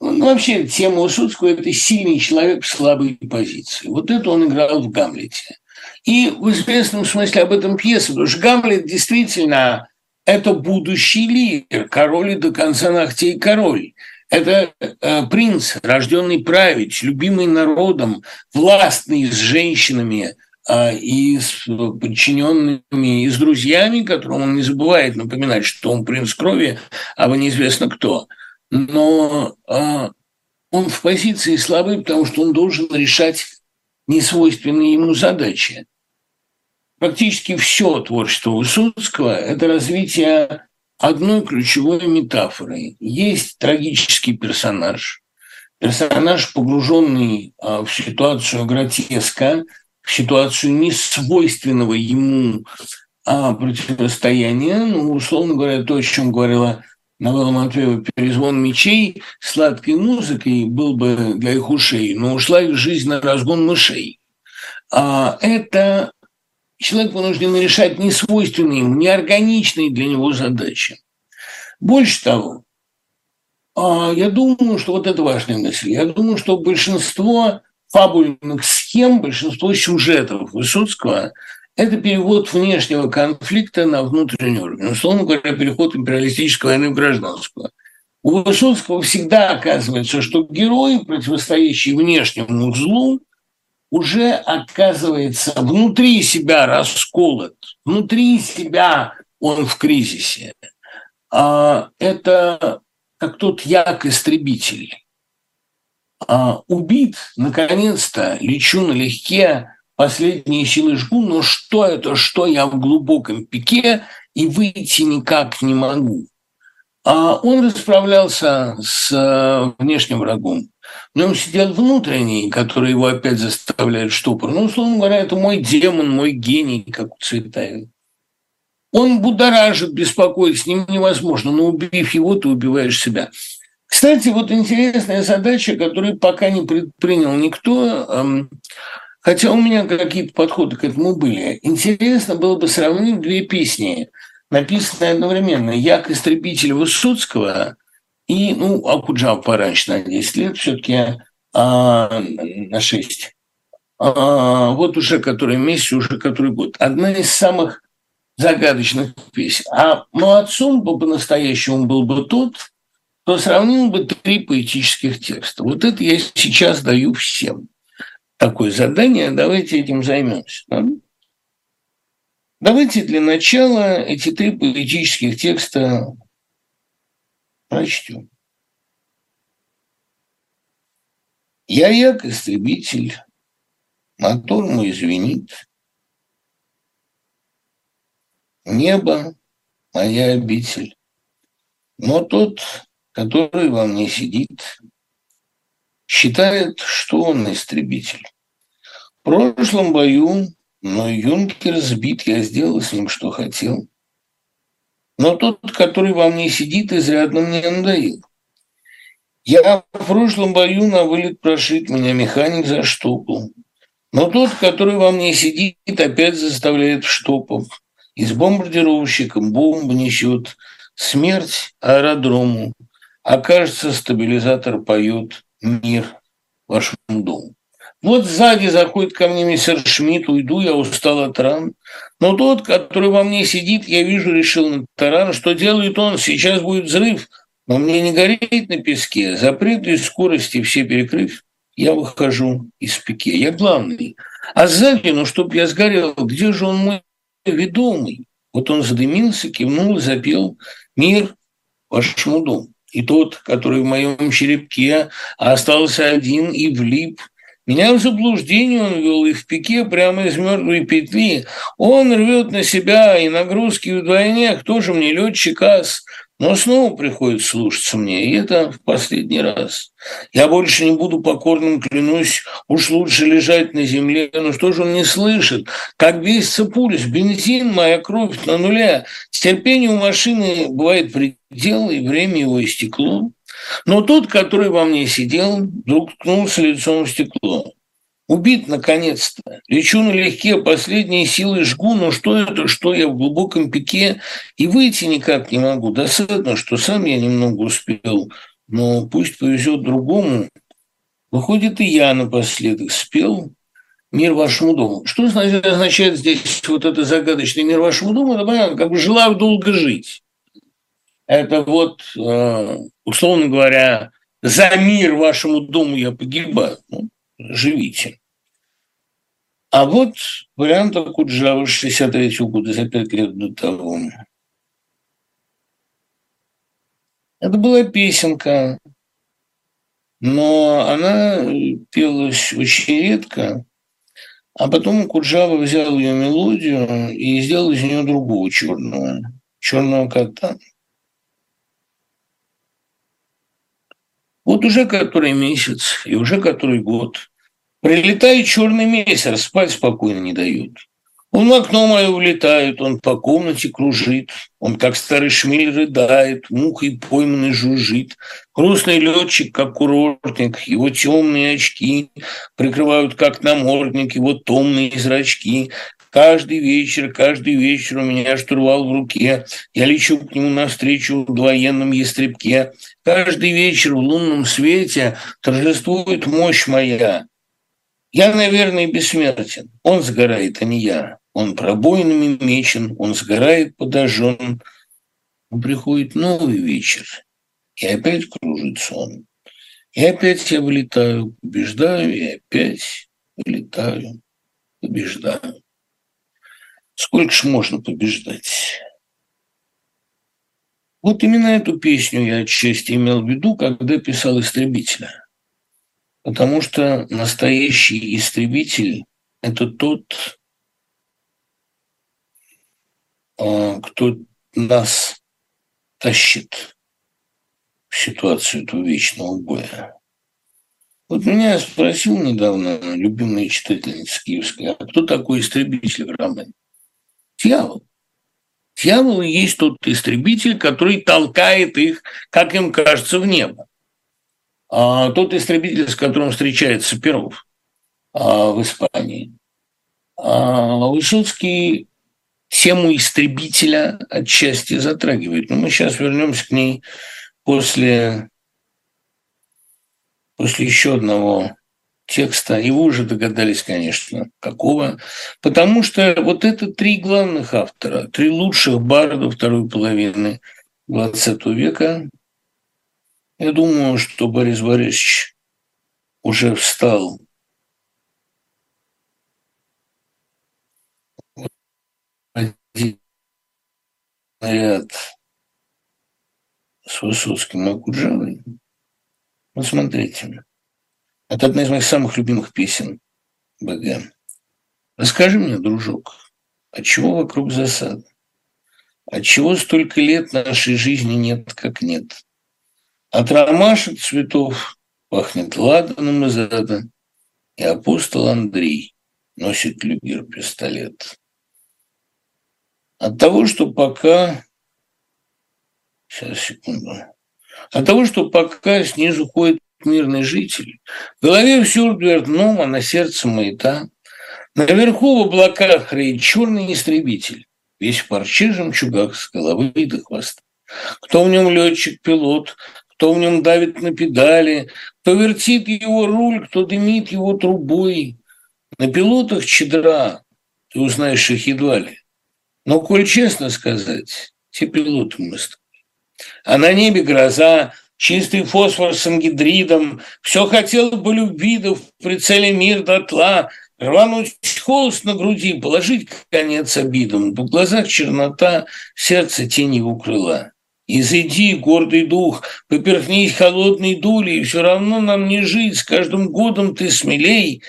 ну, вообще тема Высоцкого – это сильный человек в слабой позиции. Вот это он играл в «Гамлете». И в известном смысле об этом пьеса, потому что Гамлет действительно – это будущий лидер, король и до конца ногтей король. Это э, принц, рожденный править, любимый народом, властный с женщинами э, и с подчиненными, и с друзьями, которым он не забывает напоминать, что он принц крови, а вы неизвестно кто. Но э, он в позиции слабый, потому что он должен решать несвойственные ему задачи. Практически все творчество Высоцкого – это развитие одной ключевой метафорой. Есть трагический персонаж, персонаж, погруженный а, в ситуацию гротеска, в ситуацию несвойственного ему а, противостояния, ну, условно говоря, то, о чем говорила Новелла Матвеева «Перезвон мечей» сладкой музыкой был бы для их ушей, но ушла их жизнь на разгон мышей. А это человек вынужден решать несвойственные ему, неорганичные для него задачи. Больше того, а, я думаю, что вот это важная мысль. Я думаю, что большинство фабульных схем, большинство сюжетов Высоцкого – это перевод внешнего конфликта на внутренний уровень. Условно говоря, переход империалистической войны в гражданскую. У Высоцкого всегда оказывается, что герой, противостоящий внешнему злу, уже оказывается внутри себя расколот, внутри себя он в кризисе. А это как тот як-истребитель. А, убит, наконец-то, лечу налегке, последние силы жгу, но что это, что я в глубоком пике и выйти никак не могу. А он расправлялся с э, внешним врагом. В нем сидел внутренний, который его опять заставляет штопор. Ну, условно говоря, это мой демон, мой гений, как у Цветаева. Он будоражит, беспокоит, с ним невозможно, но убив его, ты убиваешь себя. Кстати, вот интересная задача, которую пока не предпринял никто, эм, хотя у меня какие-то подходы к этому были. Интересно было бы сравнить две песни, написанные одновременно. «Як истребитель Высоцкого» и, ну, Акуджав пораньше на 10 лет, все-таки а, на 6. А, вот уже который месяц, уже который год. Одна из самых загадочных песен. А молодцом бы по-настоящему был бы тот, кто сравнил бы три поэтических текста. Вот это я сейчас даю всем. Такое задание, давайте этим займемся. Да? Давайте для начала эти три поэтических текста прочтем. Я як истребитель, мотор мой звенит, Небо – моя обитель. Но тот, который во мне сидит, считает, что он истребитель. В прошлом бою мной юнкер сбит, я сделал с ним, что хотел. Но тот, который во мне сидит, изрядно мне надоел. Я в прошлом бою на вылет прошит, меня механик заштопал. Но тот, который во мне сидит, опять заставляет в штопов. И с бомбардировщиком бомбы несет смерть аэродрому. А кажется, стабилизатор поет мир вашему дому. Вот сзади заходит ко мне мистер Шмидт, уйду, я устал от ран. Но тот, который во мне сидит, я вижу, решил на таран. Что делает он? Сейчас будет взрыв. Но мне не гореть на песке. Запреты скорости все перекрыв, я выхожу из пике. Я главный. А сзади, ну, чтоб я сгорел, где же он мой ведомый. Вот он задымился, кивнул, запел «Мир вашему дому». И тот, который в моем черепке остался один и влип, меня в заблуждение он вел и в пике прямо из мертвой петли. Он рвет на себя и нагрузки вдвойне. Кто же мне летчик ас? Но снова приходится слушаться мне, и это в последний раз. Я больше не буду покорным, клянусь, уж лучше лежать на земле. Но что же он не слышит? Как бесится пульс, бензин, моя кровь на нуле. У машины бывает предел, и время его истекло. Но тот, который во мне сидел, вдруг ткнулся лицом в стекло. Убит, наконец-то. Лечу налегке, последние силы жгу, но что это, что я в глубоком пике, и выйти никак не могу. Досадно, что сам я немного успел, но пусть повезет другому. Выходит, и я напоследок спел «Мир вашему дому». Что значит, означает здесь вот это загадочный «Мир вашему дому»? Это понятно, как бы желаю долго жить. Это вот, э, условно говоря, за мир вашему дому я погибаю. Ну, живите. А вот вариант Акуджава 63 года, за пять лет до того. Это была песенка, но она пелась очень редко, а потом Куджава взял ее мелодию и сделал из нее другого черного, черного кота. Вот уже который месяц и уже который год прилетает черный месяц, спать спокойно не дают. Он в окно мое влетает, он по комнате кружит, он, как старый шмель, рыдает, мухой пойманный жужжит. Грустный летчик, как курортник, его темные очки прикрывают, как намордник, его томные зрачки. Каждый вечер, каждый вечер у меня штурвал в руке. Я лечу к нему навстречу в военном ястребке. Каждый вечер в лунном свете торжествует мощь моя. Я, наверное, бессмертен. Он сгорает, а не я. Он пробоинами мечен, он сгорает подожжен. Но приходит новый вечер, и опять кружится он. И опять я вылетаю, побеждаю, и опять вылетаю, побеждаю. Сколько ж можно побеждать? Вот именно эту песню я отчасти имел в виду, когда писал «Истребителя». Потому что настоящий истребитель – это тот, а, кто нас тащит в ситуацию этого вечного боя. Вот меня спросил недавно любимая читательница киевская, а кто такой истребитель в романе? Дьявол. Дьявол есть тот истребитель, который толкает их, как им кажется, в небо. А тот истребитель, с которым встречается Перов а, в Испании. А Высоцкий тему истребителя отчасти затрагивает. Но мы сейчас вернемся к ней после, после еще одного текста, вы уже догадались, конечно, какого, потому что вот это три главных автора, три лучших барда второй половины XX века. Я думаю, что Борис Борисович уже встал один ряд с Высоцким и Акуджавой. Вот смотрите. Это одна из моих самых любимых песен БГ. Расскажи мне, дружок, от чего вокруг засада? чего столько лет нашей жизни нет, как нет? От ромашек цветов пахнет ладаном из ада, и апостол Андрей носит люгер пистолет. От того, что пока... Сейчас, секунду. От того, что пока снизу ходит мирный житель. В голове все дверном, а на сердце маята. Наверху в облаках реет черный истребитель, весь в парче жемчугах с головы и до хвоста. Кто в нем летчик-пилот, кто в нем давит на педали, кто вертит его руль, кто дымит его трубой. На пилотах чедра, ты узнаешь их едва ли. Но, коль честно сказать, те пилоты мы с тобой. А на небе гроза, чистый фосфор с ангидридом, все хотел бы любви, да в прицеле мир дотла, рвануть холст на груди, положить конец обидам, в глазах чернота, сердце тень его крыла. Изыди, гордый дух, поперхнись холодной дулей, все равно нам не жить, с каждым годом ты смелей.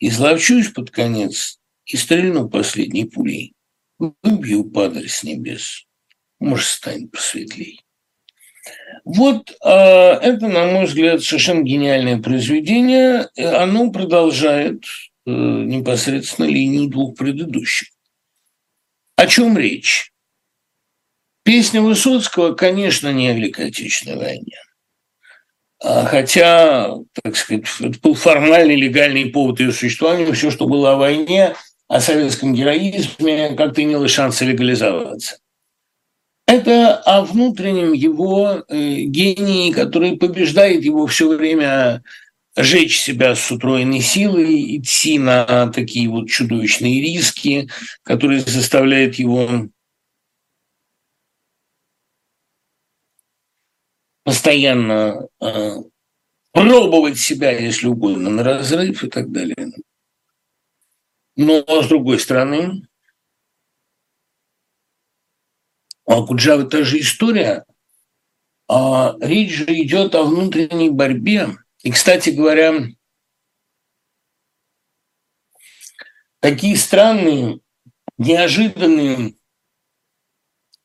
Изловчусь под конец и стрельну последней пулей. Выбью падаль с небес, может, станет посветлей. Вот э, это, на мой взгляд, совершенно гениальное произведение. Оно продолжает э, непосредственно линию двух предыдущих. О чем речь? Песня Высоцкого, конечно, не о Великой Отечественной войне. А хотя, так сказать, это был формальный легальный повод ее существования, все, что было о войне, о советском героизме, как-то имело шанс легализоваться. Это о внутреннем его э, гении, который побеждает его все время жечь себя с утроенной силой, идти на такие вот чудовищные риски, которые заставляют его постоянно э, пробовать себя, если угодно, на разрыв и так далее. Но с другой стороны, у Акуджавы та же история. А речь же идет о внутренней борьбе. И, кстати говоря, такие странные, неожиданные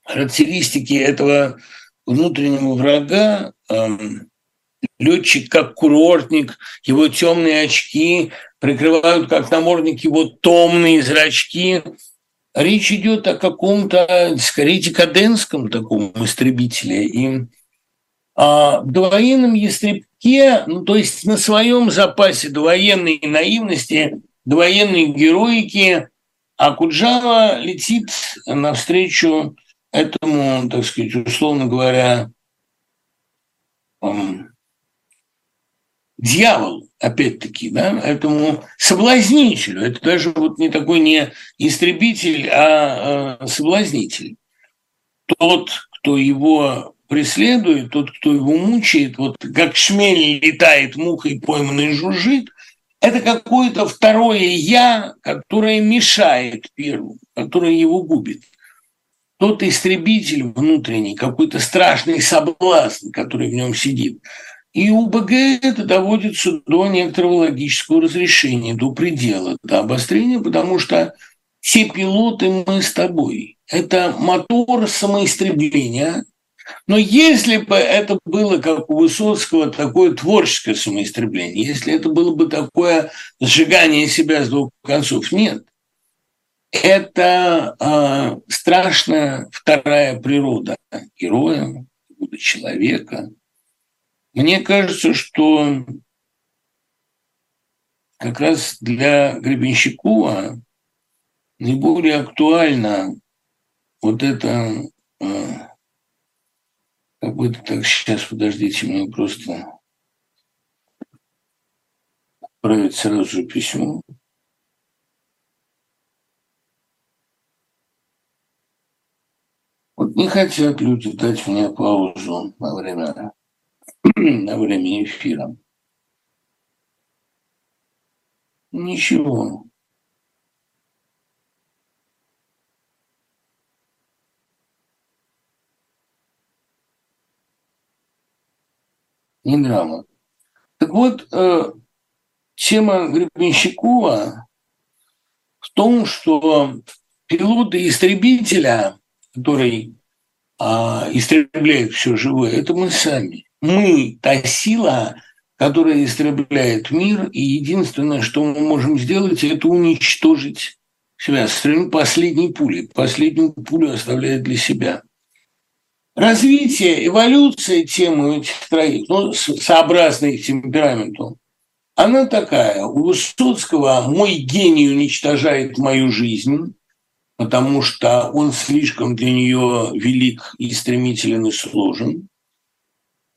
характеристики этого внутреннего врага, эм, летчик как курортник, его темные очки прикрывают как намордник его томные зрачки – Речь идет о каком-то, скорее, декаденском таком истребителе. И а, в довоенном ястребке, ну, то есть на своем запасе довоенной наивности, довоенной героики, А Куджава летит навстречу этому, так сказать, условно говоря, дьяволу, опять-таки, да, этому соблазнителю. Это даже вот не такой не истребитель, а э, соблазнитель. Тот, кто его преследует, тот, кто его мучает, вот как шмель летает мухой пойманный жужжит, это какое-то второе «я», которое мешает первому, которое его губит. Тот истребитель внутренний, какой-то страшный соблазн, который в нем сидит. И у БГ это доводится до некоторого логического разрешения, до предела, до обострения, потому что все пилоты мы с тобой. Это мотор самоистребления, но если бы это было, как у Высоцкого, такое творческое самоистребление, если это было бы такое сжигание себя с двух концов, нет. Это э, страшная вторая природа героя, человека. Мне кажется, что как раз для Гребенщикова наиболее актуально вот это э, как будто так, сейчас, подождите, мне просто отправить сразу же письмо. Вот не хотят люди дать мне паузу на время, на время эфира. Ничего. не драма. Так вот, э, тема Гребенщикова в том, что пилоты истребителя, который а, истребляет все живое, это мы сами. Мы та сила, которая истребляет мир, и единственное, что мы можем сделать, это уничтожить себя. Стрелять последней пулей. Последнюю пулю оставляет для себя развитие, эволюция темы этих троих, ну, сообразно их темпераменту, она такая. У Высоцкого мой гений уничтожает мою жизнь, потому что он слишком для нее велик и стремителен и сложен.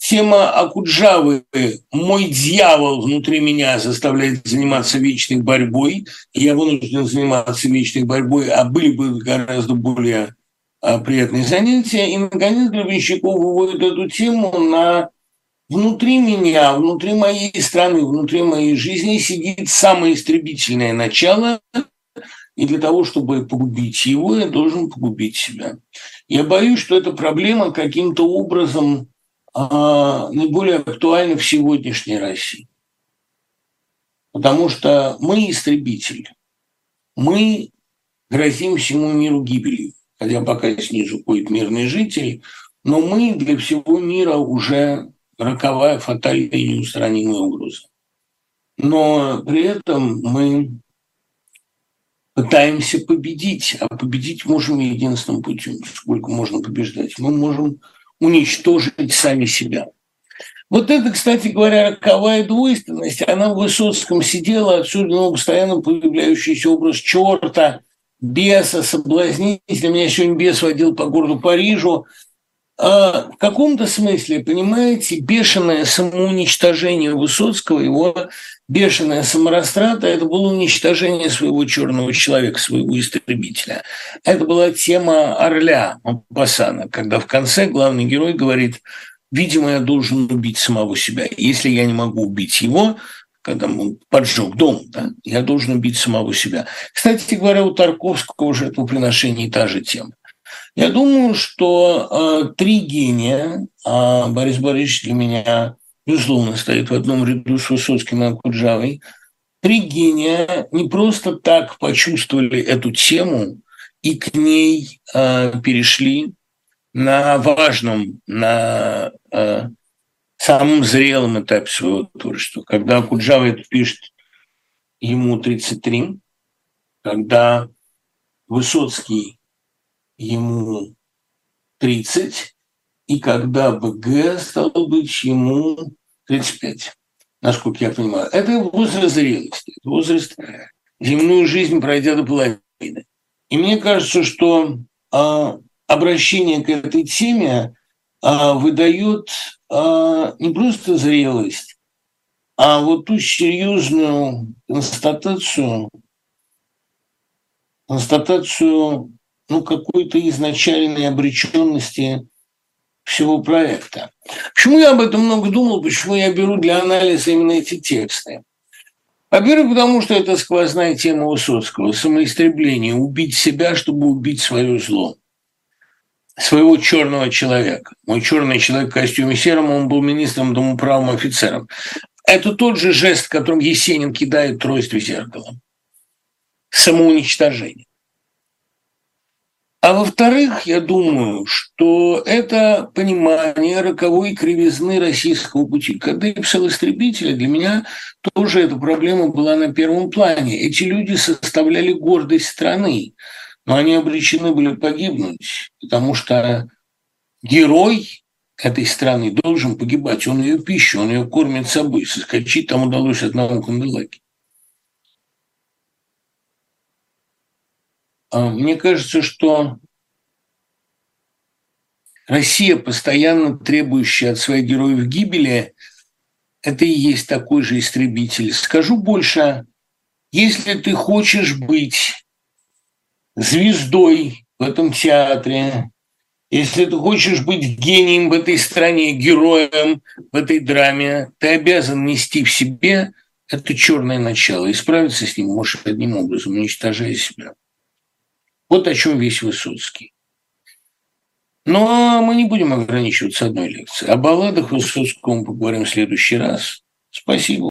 Тема Акуджавы «Мой дьявол внутри меня заставляет заниматься вечной борьбой», я вынужден заниматься вечной борьбой, а были бы гораздо более а, приятные занятия. И, наконец, Гребенщиков выводит эту тему на внутри меня, внутри моей страны, внутри моей жизни сидит самое истребительное начало, и для того, чтобы погубить его, я должен погубить себя. Я боюсь, что эта проблема каким-то образом наиболее актуальна в сегодняшней России. Потому что мы истребитель. Мы грозим всему миру гибелью хотя пока снизу ходит мирный житель, но мы для всего мира уже роковая, фатальная и неустранимая угроза. Но при этом мы пытаемся победить, а победить можем единственным путем. Сколько можно побеждать? Мы можем уничтожить сами себя. Вот это, кстати говоря, роковая двойственность, она в Высоцком сидела, отсюда ну, постоянно появляющийся образ черта, беса, соблазнителя. Меня сегодня бес водил по городу Парижу. А в каком-то смысле, понимаете, бешеное самоуничтожение Высоцкого, его бешеная саморастрата, это было уничтожение своего черного человека, своего истребителя. Это была тема Орля Мапасана, когда в конце главный герой говорит, видимо, я должен убить самого себя. Если я не могу убить его, когда он поджег дом, да, я должен убить самого себя. Кстати говоря, у Тарковского жертвоприношений та же тема. Я думаю, что э, три гения, а Борис Борисович для меня, безусловно, стоит в одном ряду с Высоцким и Акуджавой, три гения не просто так почувствовали эту тему и к ней э, перешли на важном, на э, самом зрелом этапе своего творчества. Когда Куджава это пишет, ему 33, когда Высоцкий ему 30, и когда БГ, стал быть, ему 35, насколько я понимаю. Это возраст зрелости, возраст земную жизнь, пройдя до половины. И мне кажется, что э, обращение к этой теме э, выдает э, не просто зрелость, а вот ту серьезную констатацию, констатацию ну, какой-то изначальной обреченности всего проекта. Почему я об этом много думал, почему я беру для анализа именно эти тексты? Во-первых, потому что это сквозная тема Высоцкого – самоистребление, убить себя, чтобы убить свое зло своего черного человека. Мой черный человек в костюме сером, он был министром домоправым офицером. Это тот же жест, которым Есенин кидает трость в зеркало. Самоуничтожение. А во-вторых, я думаю, что это понимание роковой кривизны российского пути. Когда я писал «Истребители», для меня тоже эта проблема была на первом плане. Эти люди составляли гордость страны, но они обречены были погибнуть, потому что герой этой страны должен погибать. Он ее пищу, он ее кормит собой. Соскочить там удалось одному Канделаке. Мне кажется, что Россия, постоянно требующая от своих героев гибели, это и есть такой же истребитель. Скажу больше, если ты хочешь быть звездой в этом театре, если ты хочешь быть гением в этой стране, героем в этой драме, ты обязан нести в себе это черное начало. И справиться с ним можешь одним образом, уничтожая себя. Вот о чем весь Высоцкий. Но мы не будем ограничиваться одной лекцией. О балладах Высоцкого мы поговорим в следующий раз. Спасибо.